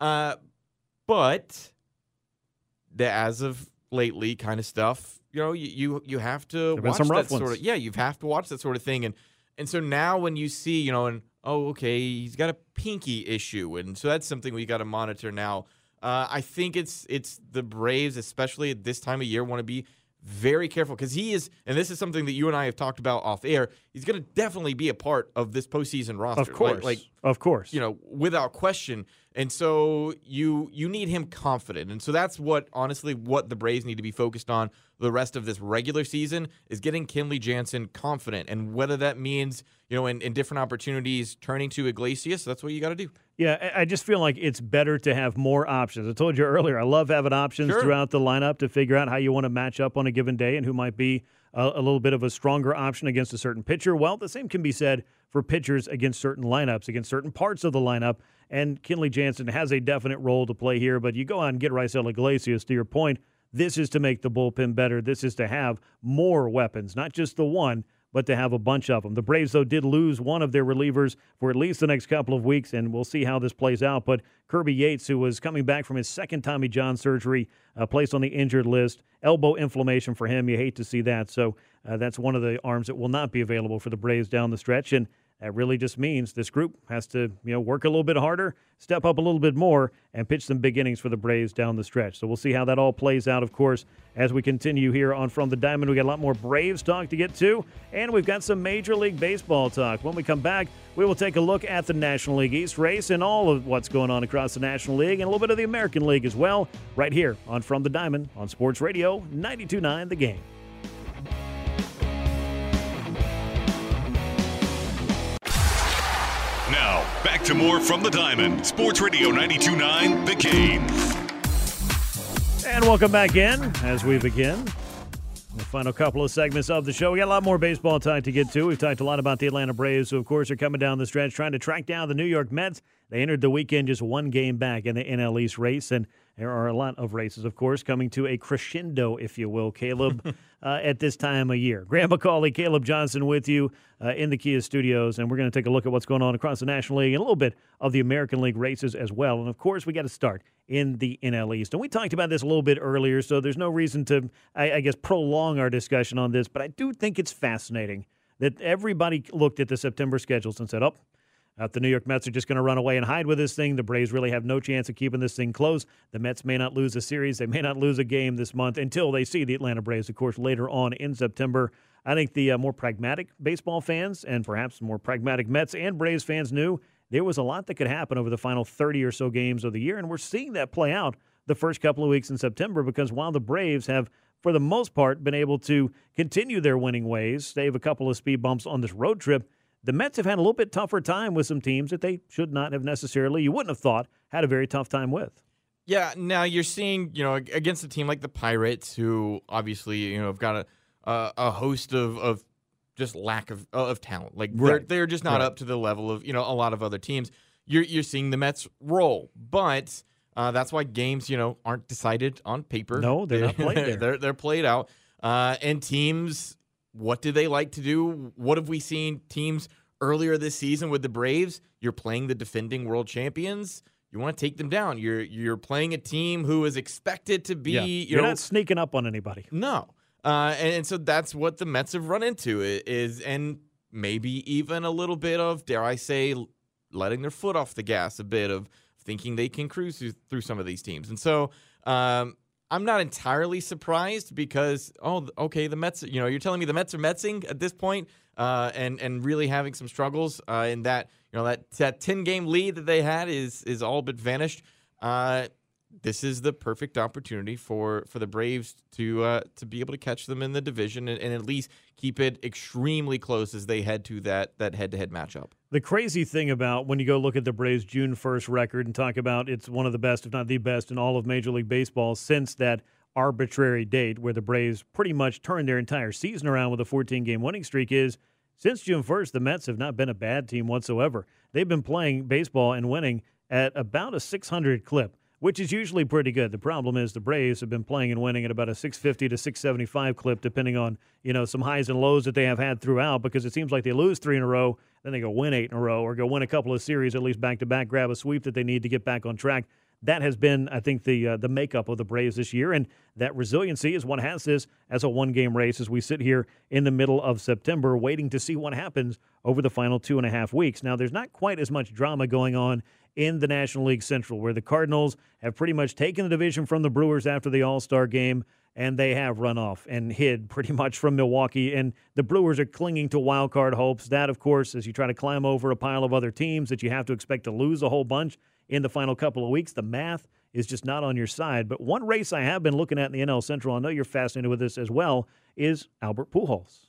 uh, but the as of lately kind of stuff you know, you you, you have to watch that ones. sort of yeah, you have to watch that sort of thing, and and so now when you see you know, and oh okay, he's got a pinky issue, and so that's something we got to monitor now. Uh, I think it's it's the Braves, especially at this time of year, want to be very careful because he is, and this is something that you and I have talked about off air. He's going to definitely be a part of this postseason roster, of course, like, like of course, you know, without question. And so you you need him confident, and so that's what honestly what the Braves need to be focused on the rest of this regular season is getting Kenley Jansen confident, and whether that means you know in, in different opportunities turning to Iglesias, that's what you got to do. Yeah, I just feel like it's better to have more options. I told you earlier, I love having options sure. throughout the lineup to figure out how you want to match up on a given day and who might be a, a, little bit of a stronger option against a certain pitcher. Well, the same can be said for pitchers against certain lineups, against certain parts of the lineup. And Kenley Jansen has a definite role to play here, but you go on and get Raisel Iglesias, to your point, this is to make the bullpen better. This is to have more weapons, not just the one, but to have a bunch of them. The Braves, though, did lose one of their relievers for at least the next couple of weeks, and we'll see how this plays out. But Kirby Yates, who was coming back from his second Tommy John surgery, uh, placed on the injured list. Elbow inflammation for him. You hate to see that. So uh, that's one of the arms that will not be available for the Braves down the stretch. And that really just means this group has to, you know, work a little bit harder, step up a little bit more, and pitch some big innings for the Braves down the stretch. So we'll see how that all plays out, of course, as we continue here on From the Diamond. We got a lot more Braves talk to get to, and we've got some Major League Baseball talk. When we come back, we will take a look at the National League East race and all of what's going on across the National League and a little bit of the American League as well, right here on From the Diamond on Sports Radio 92.9 The Game. Back to more from the Diamond. Sports Radio 92.9, The Game. And welcome back in as we begin the final couple of segments of the show. We got a lot more baseball talk to get to. We've talked a lot about the Atlanta Braves, who, of course, are coming down the stretch trying to track down the New York Mets. They entered the weekend just one game back in the NL East race, and there are a lot of races, of course, coming to a crescendo, if you will, Caleb, uh, at this time of year. Grant McAuley, Caleb Johnson with you uh, in the Kia studios, and we're going to take a look at what's going on across the National League and a little bit of the American League races as well. And of course, we got to start in the NL East. And we talked about this a little bit earlier, so there's no reason to, I, I guess, prolong our discussion on this, but I do think it's fascinating that everybody looked at the September schedules and said, oh, the New York Mets are just going to run away and hide with this thing. The Braves really have no chance of keeping this thing close. The Mets may not lose a series. They may not lose a game this month until they see the Atlanta Braves, of course, later on in September. I think the uh, more pragmatic baseball fans and perhaps more pragmatic Mets and Braves fans knew there was a lot that could happen over the final 30 or so games of the year. And we're seeing that play out the first couple of weeks in September because while the Braves have, for the most part, been able to continue their winning ways, save a couple of speed bumps on this road trip, the Mets have had a little bit tougher time with some teams that they should not have necessarily, you wouldn't have thought, had a very tough time with. Yeah, now you're seeing, you know, against a team like the Pirates, who obviously, you know, have got a a, a host of, of just lack of of talent. Like they're right. they're just not right. up to the level of you know a lot of other teams. You're you're seeing the Mets roll, but uh, that's why games you know aren't decided on paper. No, they're not played. they're, they're, they're played out, uh, and teams what do they like to do? What have we seen teams earlier this season with the Braves? You're playing the defending world champions. you want to take them down. You're you're playing a team who is expected to be. Yeah. You You're know, not sneaking up on anybody. no, uh, and, and so that's what the Mets have run into is, and maybe even a little bit of, dare I say, letting their foot off the gas a bit of thinking they can cruise through, through some of these teams. And so um, I'm not entirely surprised because, oh, okay, the Mets, you know, you're telling me the Mets are Metsing at this point, uh, and and really having some struggles uh, in that, you know, that that 10 game lead that they had is is all but vanished. Uh, this is the perfect opportunity for for the Braves to uh, to be able to catch them in the division and, and at least keep it extremely close as they head to that that head to head matchup. The crazy thing about when you go look at the Braves' June 1st record and talk about it's one of the best, if not the best, in all of Major League Baseball since that arbitrary date where the Braves pretty much turned their entire season around with a 14 game winning streak is since June 1st, the Mets have not been a bad team whatsoever. They've been playing baseball and winning at about a 600 clip, which is usually pretty good. The problem is the Braves have been playing and winning at about a 650 to 675 clip, depending on you know some highs and lows that they have had throughout. Because it seems like they lose three in a row, then they go win eight in a row, or go win a couple of series at least back to back, grab a sweep that they need to get back on track. That has been, I think, the uh, the makeup of the Braves this year, and that resiliency is what has this as a one game race as we sit here in the middle of September, waiting to see what happens over the final two and a half weeks. Now, there's not quite as much drama going on in the National League Central, where the Cardinals have pretty much taken the division from the Brewers after the All Star game, and they have run off and hid pretty much from Milwaukee. And the Brewers are clinging to wild card hopes. That, of course, as you try to climb over a pile of other teams that you have to expect to lose a whole bunch in the final couple of weeks, the math is just not on your side. But one race I have been looking at in the NL Central, I know you're fascinated with this as well, is Albert Pujols.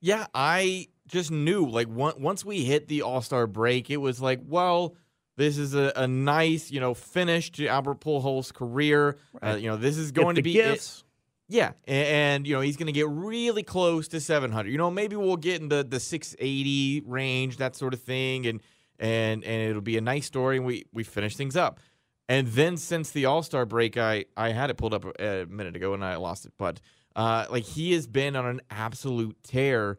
Yeah, I just knew like once we hit the All Star break, it was like, well, this is a, a nice, you know, finish to Albert Pujols' career. Uh, you know, this is going to be it. Yeah, a- and, you know he's going to get really close to 700. You know, maybe we'll get in the the 680 range, that sort of thing, and and and it'll be a nice story. And we we finish things up. And then since the All Star break, I I had it pulled up a, a minute ago and I lost it, but uh, like he has been on an absolute tear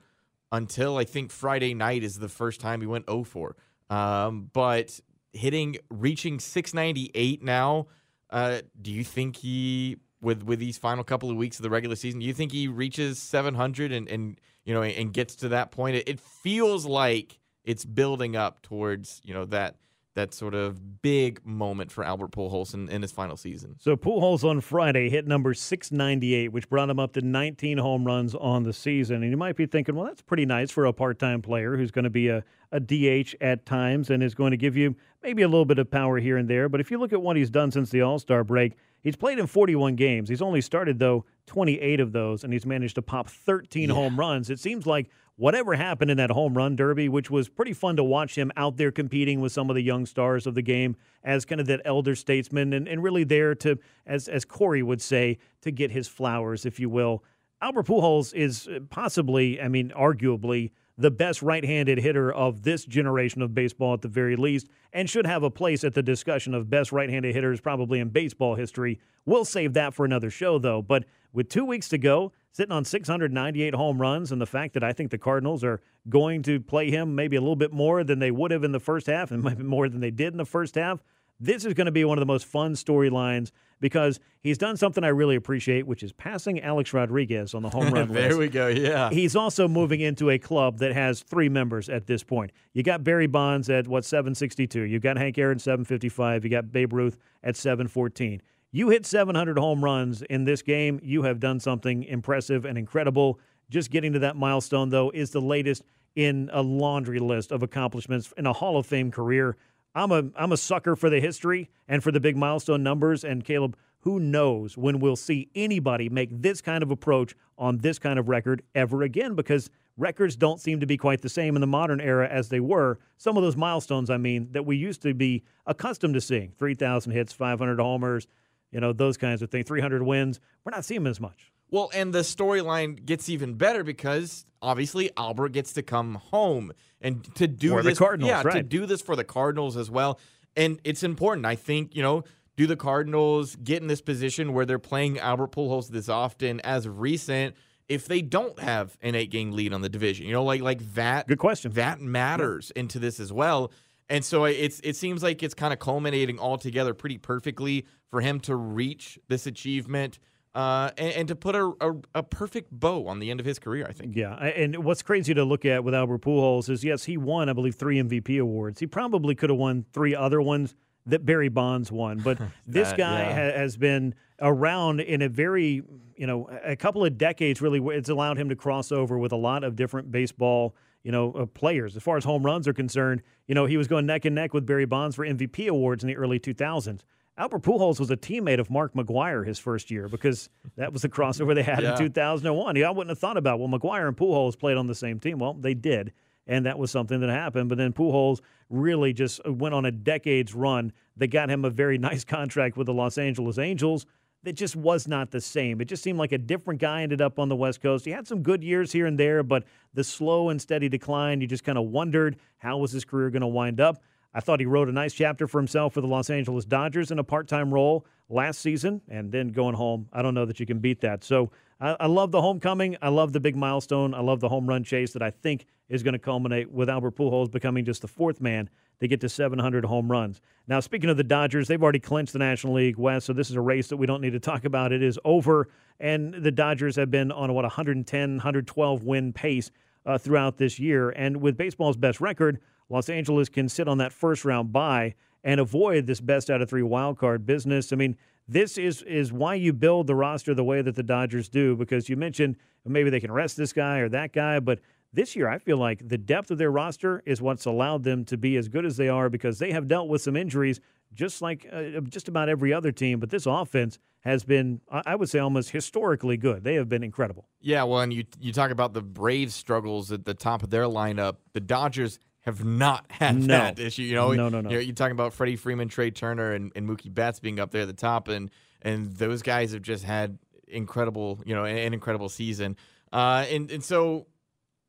until I think Friday night is the first time he went 0 for. Um, but hitting reaching 698 now. Uh, do you think he with with these final couple of weeks of the regular season, do you think he reaches 700 and and you know and gets to that point? It, it feels like it's building up towards you know that that sort of big moment for Albert Pujols in, in his final season. So Pujols on Friday hit number 698, which brought him up to 19 home runs on the season. And you might be thinking, well, that's pretty nice for a part-time player who's going to be a, a DH at times and is going to give you maybe a little bit of power here and there. But if you look at what he's done since the All-Star break, he's played in 41 games. He's only started, though, 28 of those, and he's managed to pop 13 home runs. It seems like whatever happened in that home run derby, which was pretty fun to watch him out there competing with some of the young stars of the game as kind of that elder statesman and, and really there to, as, as Corey would say, to get his flowers, if you will. Albert Pujols is uh, possibly, I mean, arguably, the best right handed hitter of this generation of baseball at the very least, and should have a place at the discussion of best right handed hitters probably in baseball history. We'll save that for another show, though. But with two weeks to go, sitting on 698 home runs, and the fact that I think the Cardinals are going to play him maybe a little bit more than they would have in the first half, and maybe more than they did in the first half, this is going to be one of the most fun storylines because he's done something I really appreciate, which is passing Alex Rodriguez on the home run there list. we go. Yeah. He's also moving into a club that has three members at this point. You got Barry Bonds at what 762. You got Hank Aaron 755. You got Babe Ruth at 714. You hit 700 home runs in this game. You have done something impressive and incredible. Just getting to that milestone, though, is the latest in a laundry list of accomplishments in a Hall of Fame career. I'm a I'm a sucker for the history and for the big milestone numbers. And Caleb, who knows when we'll see anybody make this kind of approach on this kind of record ever again? Because records don't seem to be quite the same in the modern era as they were. Some of those milestones, I mean, that we used to be accustomed to seeing: 3,000 hits, 500 homers, you know, those kinds of things, 300 wins. We're not seeing them as much. Well, and the storyline gets even better because obviously Albert gets to come home and to do For the this. Cardinals, yeah, to do this for the Cardinals as well. And it's important. I think, you know, do the Cardinals get in this position where they're playing Albert Pujols this often as recent if they don't have an eight game lead on the division? You know, like like that Good question. That matters into this as well. and so it's it seems like it's kind of culminating all together pretty perfectly for him to reach this achievement. Uh, and, and, to put a, a, a, perfect bow on the end of his career, I think. Yeah, and what's crazy to look at with Albert Pujols is yes, he won, I believe, three MVP awards. He probably could have won three other ones that Barry Bonds won, but this guy yeah. ha- has been around in a very, you know, a couple of decades. Really, it's allowed him to cross over with a lot of different baseball you know, uh, players. As far as home runs are concerned, you know, he was going neck and neck with Barry Bonds for MVP awards in the early 2000s. Albert Pujols was a teammate of Mark McGwire his first year because that was the crossover they had Yeah. in 2001. Yeah, I wouldn't have thought about well, McGwire and Pujols played on the same team. Well, they did, and that was something that happened. But then Pujols really just uh, went on a decades run that got him a very nice contract with the Los Angeles Angels. That just was not the same. It just seemed like a different guy ended up on the West Coast. He had some good years here and there, but the slow and steady decline, you just kind of wondered how was his career going to wind up. I thought he wrote a nice chapter for himself for the Los Angeles Dodgers in a part time role last season, and then going home. I don't know that you can beat that. So I, I love the homecoming. I love the big milestone. I love the home run chase that I think is going to culminate with Albert Pujols becoming just the fourth man to get to 700 home runs. Now, speaking of the Dodgers, they've already clinched the National League West, so this is a race that we don't need to talk about. It is over, and the Dodgers have been on what 110, 112 win pace uh, throughout this year, and with baseball's best record. Los Angeles can sit on that first round bye and avoid this best out of three wild card business. I mean, this is is why you build the roster the way that the Dodgers do because you mentioned maybe they can rest this guy or that guy, but this year I feel like the depth of their roster is what's allowed them to be as good as they are because they have dealt with some injuries just like uh, just about every other team, but this offense has been I would say almost historically good. They have been incredible. Yeah, well, and you you talk about the Braves struggles at the top of their lineup. The Dodgers have not had No. that issue. You know, No, no, no. You're, you're talking about Freddie Freeman, Trea Turner, and, and Mookie Betts being up there at the top, and and those guys have just had incredible, you know, an, an incredible season. Uh, and and so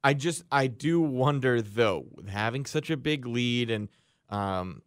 I just I do wonder though, having such a big lead, and um,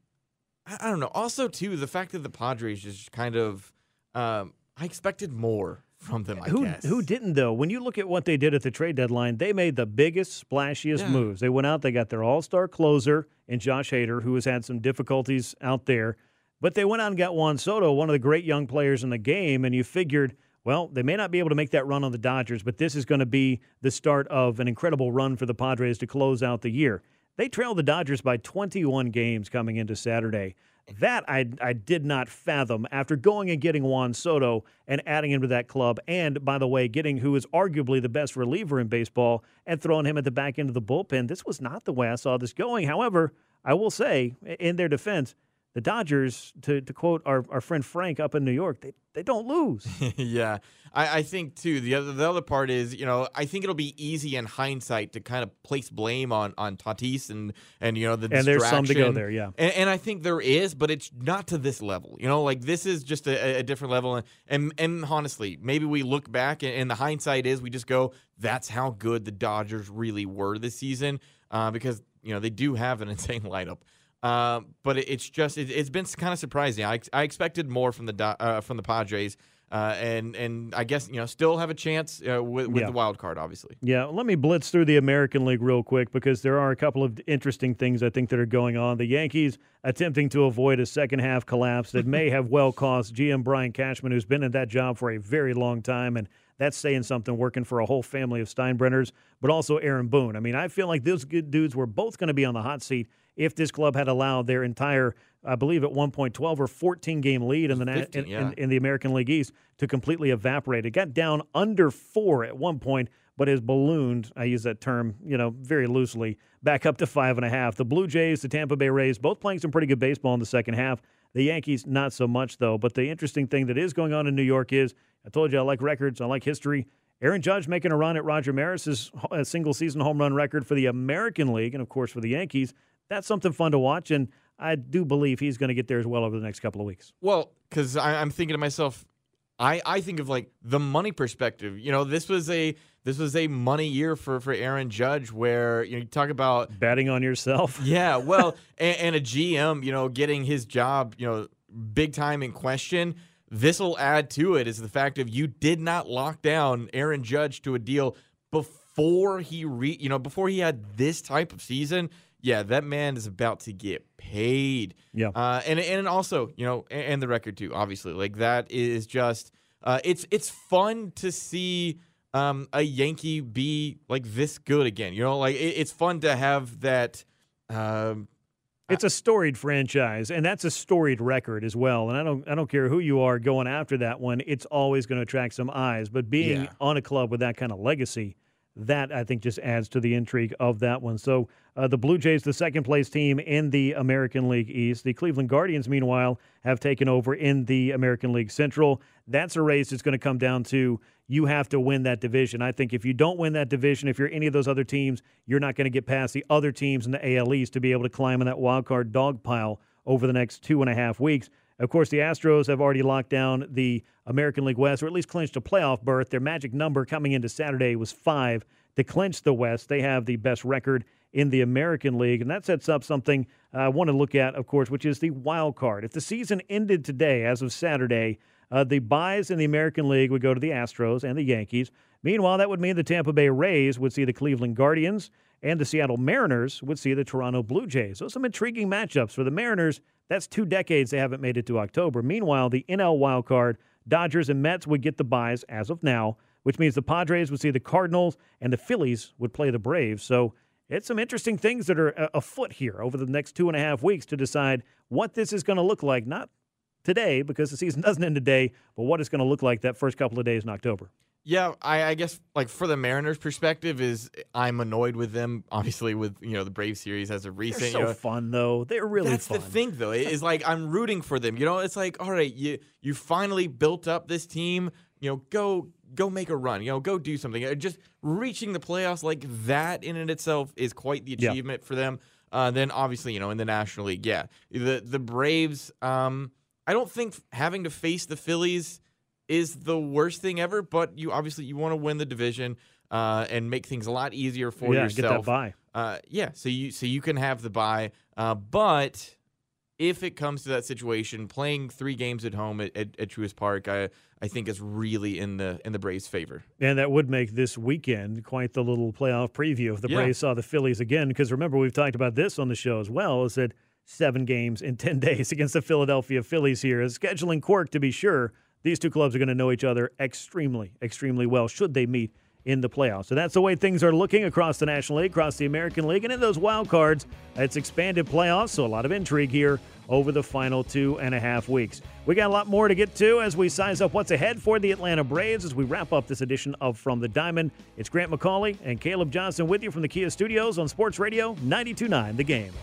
I, I don't know. Also, too, the fact that the Padres just kind of, um, I expected more from them. I who guess. who didn't though? When you look at what they did at the trade deadline, they made the biggest, splashiest Yeah. moves. They went out, they got their all-star closer in Josh Hader, who has had some difficulties out there, but they went out and got Juan Soto, one of the great young players in the game, and you figured. Well, they may not be able to make that run on the Dodgers, but this is going to be the start of an incredible run for the Padres to close out the year. They trailed the Dodgers by 21 games coming into Saturday. That I, I did not fathom after going and getting Juan Soto and adding him to that club. And by the way, getting who is arguably the best reliever in baseball and throwing him at the back end of the bullpen. This was not the way I saw this going. However, I will say, in their defense, the Dodgers, to, to quote our, our friend Frank up in New York, they, they don't lose. yeah, I, I think too. The other the other part is, you know, I think it'll be easy in hindsight to kind of place blame on on Tatis and and you know the And there's some to go there, yeah. And, and I think there is, but it's not to this level. You know, like this is just a, a different level. And, and and honestly, maybe we look back and, and the hindsight is we just go, that's how good the Dodgers really were this season, uh, because you know they do have an insane lineup. Uh, but it, it's just it, it's been kind of surprising. I, I expected more from the uh, from the Padres, uh, and and I guess you know still have a chance uh, with, with Yeah. the wild card, obviously. Yeah, let me blitz through the American League real quick because there are a couple of interesting things I think that are going on. The Yankees attempting to avoid a second half collapse that may have well cost GM Brian Cashman, who's been in that job for a very long time, and that's saying something working for a whole family of Steinbrenners, but also Aaron Boone. I mean, I feel like those good dudes were both going to be on the hot seat if this club had allowed their entire, I believe at one point, 12 or 14 game lead in the 15, in, yeah. in, in the American League East to completely evaporate. It got down under four at one point, but has ballooned. I use that term, you know, very loosely, back up to five and a half. The Blue Jays, the Tampa Bay Rays, both playing some pretty good baseball in the second half. The Yankees, not so much though. But the interesting thing that is going on in New York is, I told you I like records, I like history. Aaron Judge making a run at Roger Maris's uh, single season home run record for the American League, and of course for the Yankees. That's something fun to watch, and I do believe he's going to get there as well over the next couple of weeks. Well, because I'm thinking to myself, I, I think of like the money perspective. You know, this was a this was a money year for for Aaron Judge, where you know you talk about betting on yourself. Yeah, well, and, and a GM, you know, getting his job, you know, big time in question. This will add to it is the fact of you did not lock down Aaron Judge to a deal before he re, you know, before he had this type of season. Yeah, that man is about to get paid. Yeah. Uh, and and also, you know, and, and the record too, obviously. Like that is just uh, it's it's fun to see um, a Yankee be like this good again. You know, like it, it's fun to have that. Um, It's a storied franchise, and that's a storied record as well. And I don't, I don't care who you are going after that one. It's always going to attract some eyes. But being Yeah. on a club with that kind of legacy, that I think just adds to the intrigue of that one. So uh, the Blue Jays, the second place team in the American League East. The Cleveland Guardians, meanwhile, have taken over in the American League Central. That's a race that's going to come down to you have to win that division. I think if you don't win that division, if you're any of those other teams, you're not going to get past the other teams in the AL East to be able to climb in that wild card dog pile over the next two and a half weeks. Of course, the Astros have already locked down the American League West, or at least clinched a playoff berth. Their magic number coming into Saturday was five to clinch the West. They have the best record in the American League, and that sets up something I want to look at, of course, which is the wild card. If the season ended today, as of Saturday, uh, the buys in the American League would go to the Astros and the Yankees. Meanwhile, that would mean the Tampa Bay Rays would see the Cleveland Guardians, and the Seattle Mariners would see the Toronto Blue Jays. So, some intriguing matchups for the Mariners. That's two decades they haven't made it to October. Meanwhile, the NL wild card, Dodgers and Mets would get the buys as of now, which means the Padres would see the Cardinals and the Phillies would play the Braves. So, it's some interesting things that are uh, afoot here over the next two and a half weeks to decide what this is going to look like. Not today because the season doesn't end today, but what it's going to look like that first couple of days in October. Yeah, I, I guess like for the Mariners' perspective is I'm annoyed with them. Obviously, with you know the Brave series as a recent. They're so you know, fun though. They're really That's fun. the thing, though. Is like I'm rooting for them. You know, it's like all right, you you finally built up this team. You know, go go make a run. You know, go do something. Uh, Just reaching the playoffs like that in and itself is quite the Yeah. achievement for them. Uh, then obviously, you know, in the National League, yeah, the the Braves. Um, I don't think having to face the Phillies is the worst thing ever, but you obviously you want to win the division uh, and make things a lot easier for Yeah, get that yourself. bye. Uh, yeah, so you so you can have the buy, uh, but if it comes to that situation, playing three games at home at, at, at Truist Park, I I think is really in the in the Braves' favor. And that would make this weekend quite the little playoff preview if the Yeah. Braves saw the Phillies again. Because remember, we've talked about this on the show as well. Is that seven games in 10 days against the Philadelphia Phillies here? A scheduling quirk, to be sure. These two clubs are going to know each other extremely, extremely well should they meet in the playoffs. So that's the way things are looking across the National League, across the American League, and in those wild cards. It's expanded playoffs, so a lot of intrigue here over the final two and a half weeks. We got a lot more to get to as we size up what's ahead for the Atlanta Braves as we wrap up this edition of From the Diamond. It's Grant McAuley and Caleb Johnson with you from the Kia Studios on Sports Radio 92.9 The Game.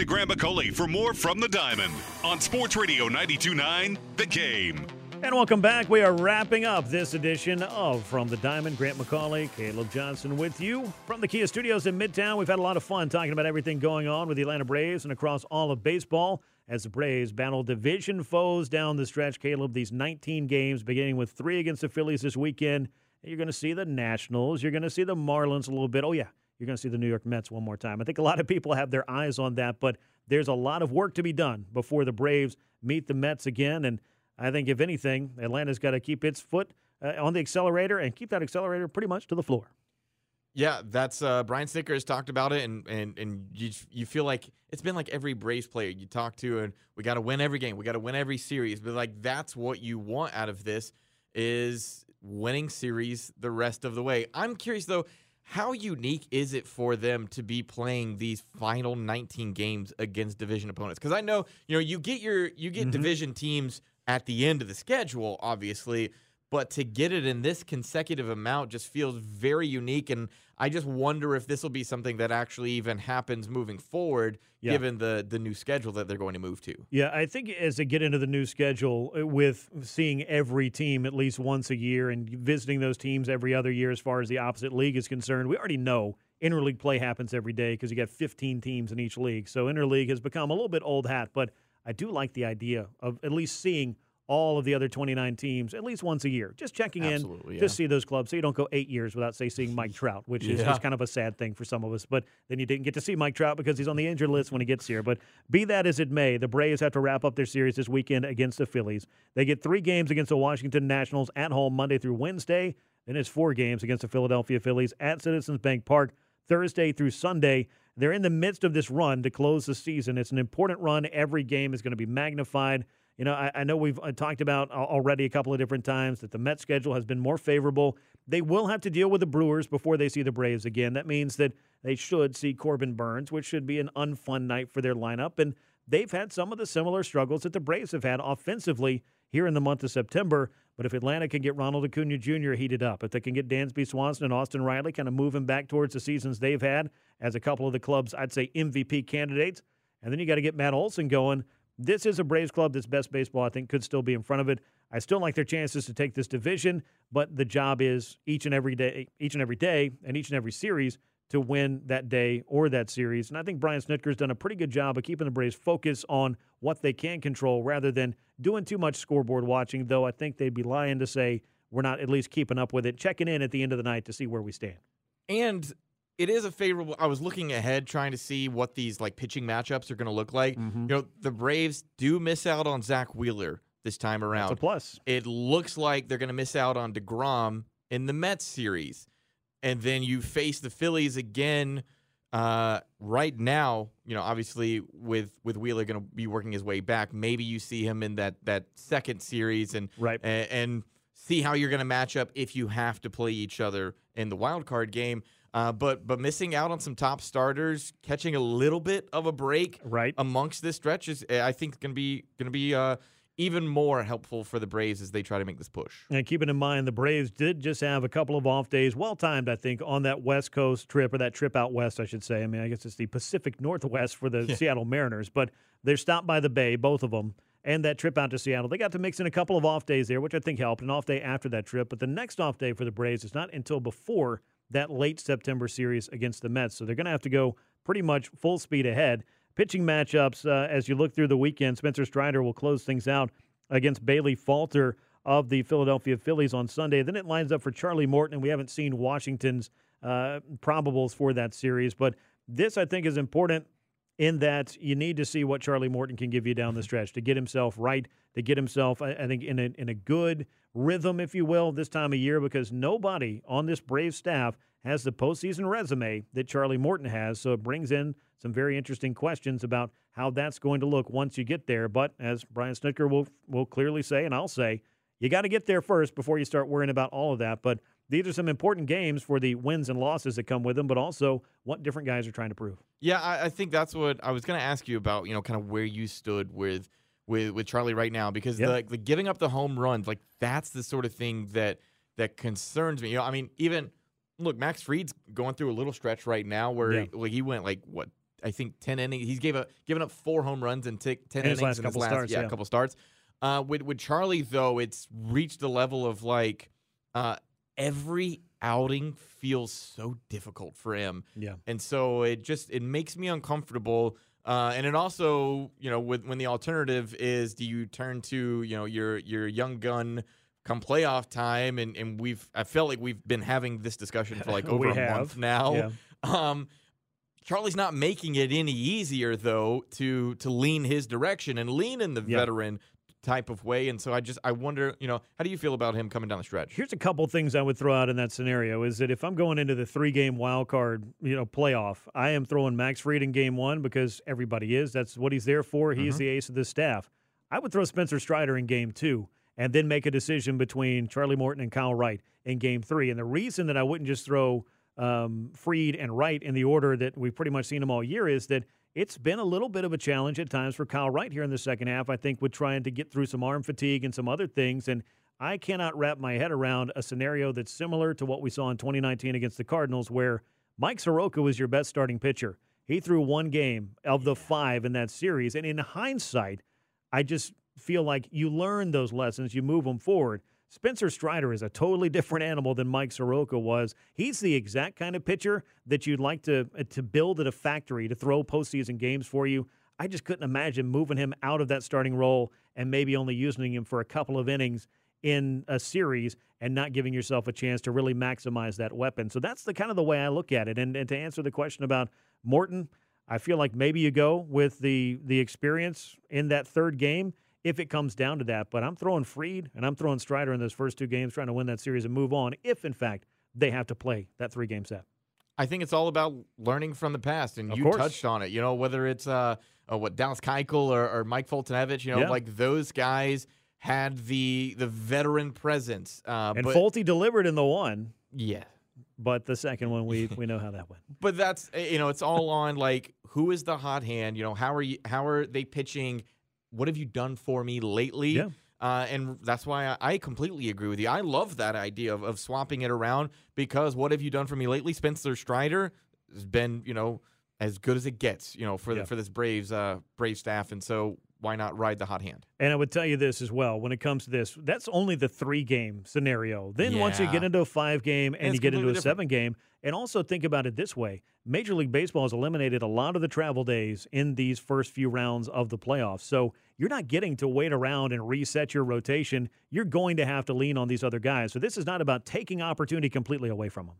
To Grant McAuley for more from the Diamond on Sports Radio 92.9 The Game. And welcome back. We are wrapping up this edition of From the Diamond. Grant McAuley, Caleb Johnson with you from the Kia Studios in Midtown. We've had a lot of fun talking about everything going on with the Atlanta Braves and across all of baseball as the Braves battle division foes down the stretch. Caleb, these 19 games, beginning with three against the Phillies this weekend. You're going to see the Nationals. You're going to see the Marlins a little bit. Oh, yeah. You're going to see the New York Mets one more time. I think a lot of people have their eyes on that, but there's a lot of work to be done before the Braves meet the Mets again. And I think, if anything, Atlanta's got to keep its foot uh, on the accelerator and keep that accelerator pretty much to the floor. Yeah, that's uh, Brian Snitker has talked about it, and and and you you feel like it's been like every Braves player you talk to, and we got to win every game, we got to win every series, but like that's what you want out of this is winning series the rest of the way. I'm curious though, how unique is it for them to be playing these final 19 games against division opponents? Because I know you know you get your you get mm-hmm. division teams at the end of the schedule, obviously. But to get it in this consecutive amount just feels very unique. And I just wonder if this will be something that actually even happens moving forward, Yeah. given the, the new schedule that they're going to move to. Yeah, I think as they get into the new schedule uh, with seeing every team at least once a year and visiting those teams every other year as far as the opposite league is concerned, we already know interleague play happens every day because you got 15 teams in each league. So interleague has become a little bit old hat, but I do like the idea of at least seeing all of the other 29 teams at least once a year, just checking Absolutely, in, yeah. just see those clubs, so you don't go eight years without say seeing Mike Trout, which is, Yeah. is kind of a sad thing for some of us. But then you didn't get to see Mike Trout because he's on the injured list when he gets here. But be that as it may, the Braves have to wrap up their series this weekend against the Phillies. They get three games against the Washington Nationals at home Monday through Wednesday. Then it's four games against the Philadelphia Phillies at Citizens Bank Park Thursday through Sunday. They're in the midst of this run to close the season. It's an important run. Every game is going to be magnified. You know, I, I know we've uh, talked about already a couple of different times that the Mets schedule has been more favorable. They will have to deal with the Brewers before they see the Braves again. That means that they should see Corbin Burnes, which should be an unfun night for their lineup. And they've had some of the similar struggles that the Braves have had offensively here in the month of September. But if Atlanta can get Ronald Acuna Jr. heated up, if they can get Dansby Swanson and Austin Riley kind of moving back towards the seasons they've had as a couple of the club's, I'd say, MVP candidates, and then you got to get Matt Olson going. This is a Braves club that's best baseball, I think, could still be in front of it. I still like their chances to take this division, but the job is each and every day, each and every day, and each and every series to win that day or that series. And I think Brian Snitker's done a pretty good job of keeping the Braves focused on what they can control rather than doing too much scoreboard watching, though I think they'd be lying to say we're not at least keeping up with it, checking in at the end of the night to see where we stand. And it is a favorable. I was looking ahead trying to see what these like pitching matchups are going to look like. Mm-hmm. You know, the Braves do miss out on Zack Wheeler this time around. a plus. It looks like they're going to miss out on DeGrom in the Mets series. And then you face the Phillies again uh, right now, you know, obviously with with Wheeler going to be working his way back, maybe you see him in that that second series and right and, and see how you're going to match up if you have to play each other in the wild card game. Uh, but but missing out on some top starters, catching a little bit of a break right amongst this stretch is I think going to be going to be uh, even more helpful for the Braves as they try to make this push. And keeping in mind, the Braves did just have a couple of off days, well timed, I think, on that West Coast trip, or that trip out west, I should say. I mean, I guess it's the Pacific Northwest for the Yeah. Seattle Mariners, but they're stopped by the Bay, both of them, and that trip out to Seattle. They got to mix in a couple of off days there, which I think helped, an off day after that trip. But the next off day for the Braves is not until before that late September series against the Mets. So they're going to have to go pretty much full speed ahead. Pitching matchups, uh, as you look through the weekend, Spencer Strider will close things out against Bailey Falter of the Philadelphia Phillies on Sunday. Then it lines up for Charlie Morton, and we haven't seen Washington's uh, probables for that series. But this, I think, is important in that you need to see what Charlie Morton can give you down the stretch to get himself right, to get himself, I, I think, in a, in a good rhythm, if you will, this time of year, because nobody on this Brave staff has the postseason resume that Charlie Morton has. So it brings in some very interesting questions about how that's going to look once you get there. But as Brian Snitker will will clearly say, and I'll say, you got to get there first before you start worrying about all of that. But these are some important games for the wins and losses that come with them, but also what different guys are trying to prove. Yeah, I, I think that's what I was going to ask you about. You know, kind of where you stood with with with Charlie right now, because Yep. the, the giving up the home runs, like that's the sort of thing that that concerns me. You know, I mean, even look, Max Fried's going through a little stretch right now where Yeah. he, like he went like what I think ten innings. He's gave a given up four home runs and t- ten In innings last in couple his last starts, yeah, yeah. couple starts. Uh, with with Charlie though, it's reached the level of like uh, every outing feels so difficult for him. Yeah. And so it just it makes me uncomfortable. Uh, and it also, you know, with when the alternative is do you turn to, you know, your your young gun come playoff time and, and we've I felt like we've been having this discussion for like over a have. month now. Yeah. Um Charlie's not making it any easier though to to lean his direction and lean in the Yeah. veteran type of way. And so I just I wonder, you know, how do you feel about him coming down the stretch? Here's a couple things I would throw out in that scenario is that if I'm going into the three game wild card, you know, playoff, I am throwing Max Fried in game one because everybody is. That's what he's there for. He is mm-hmm. the ace of the staff. I would throw Spencer Strider in game two and then make a decision between Charlie Morton and Kyle Wright in game three. And the reason that I wouldn't just throw um, Fried and Wright in the order that we've pretty much seen them all year is that it's been a little bit of a challenge at times for Kyle Wright here in the second half. I think with trying to get through some arm fatigue and some other things. And I cannot wrap my head around a scenario that's similar to what we saw in 2019 against the Cardinals, where Mike Soroka was your best starting pitcher. He threw one game of the five in that series. And in hindsight, I just feel like you learn those lessons, you move them forward. Spencer Strider is a totally different animal than Mike Soroka was. He's the exact kind of pitcher that you'd like to uh, to build at a factory to throw postseason games for you. I just couldn't imagine moving him out of that starting role and maybe only using him for a couple of innings in a series and not giving yourself a chance to really maximize that weapon. So that's the kind of the way I look at it. And, and to answer the question about Morton, I feel like maybe you go with the the experience in that third game if it comes down to that. But I'm throwing Fried and I'm throwing Strider in those first two games, trying to win that series and move on. If in fact they have to play that three game set. I think it's all about learning from the past, and Of you course. touched on it. You know, whether it's uh, uh what Dallas Keuchel or, or Mike Foltynewicz, you know, Yeah. like those guys had the the veteran presence. Uh, And but, Folty delivered in the one, yeah, but the second one we we know how that went. but that's eh, you know, it's all on like who is the hot hand. You know, how are you? How are they pitching? What have you done for me lately? Yeah. Uh, and that's why I, I completely agree with you. I love that idea of, of swapping it around because what have you done for me lately? Spencer Strider has been, you know, as good as it gets, you know, for Yeah. the for this Braves uh Brave staff, and so why not ride the hot hand? And I would tell you this as well when it comes to this, that's only the three game scenario. Then once you get into a five game and, it's you get into a different. seven game, and also think about it this way Major League Baseball has eliminated a lot of the travel days in these first few rounds of the playoffs. So you're not getting to wait around and reset your rotation. You're going to have to lean on these other guys. So this is not about taking opportunity completely away from them.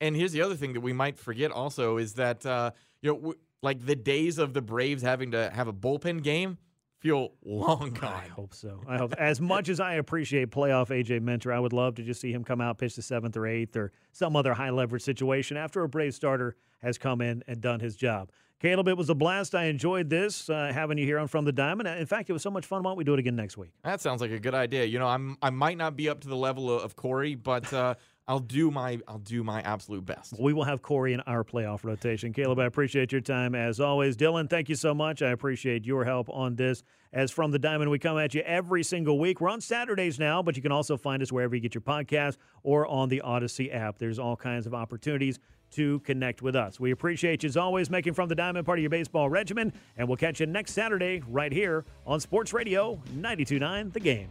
And here's the other thing that we might forget also is that uh, you know, w- like the days of the Braves having to have a bullpen game feel long gone. I hope so. I hope as much as I appreciate playoff AJ Minter, I would love to just see him come out, pitch the seventh or eighth or some other high leverage situation after a Brave starter has come in and done his job. Caleb, it was a blast. I enjoyed this uh, having you here on From the Diamond. In fact, it was so much fun. Why don't we do it again next week? That sounds like a good idea. You know, I'm I might not be up to the level of, of Corey, but uh, I'll do my I'll do my absolute best. We will have Corey in our playoff rotation. Caleb, I appreciate your time as always. Dylan, thank you so much. I appreciate your help on this. As from the Diamond, we come at you every single week. We're on Saturdays now, but you can also find us wherever you get your podcast or on the Audacy app. There's all kinds of opportunities to connect with us. We appreciate you as always making from the Diamond part of your baseball regimen, and we'll catch you next Saturday right here on Sports Radio 929 The Game.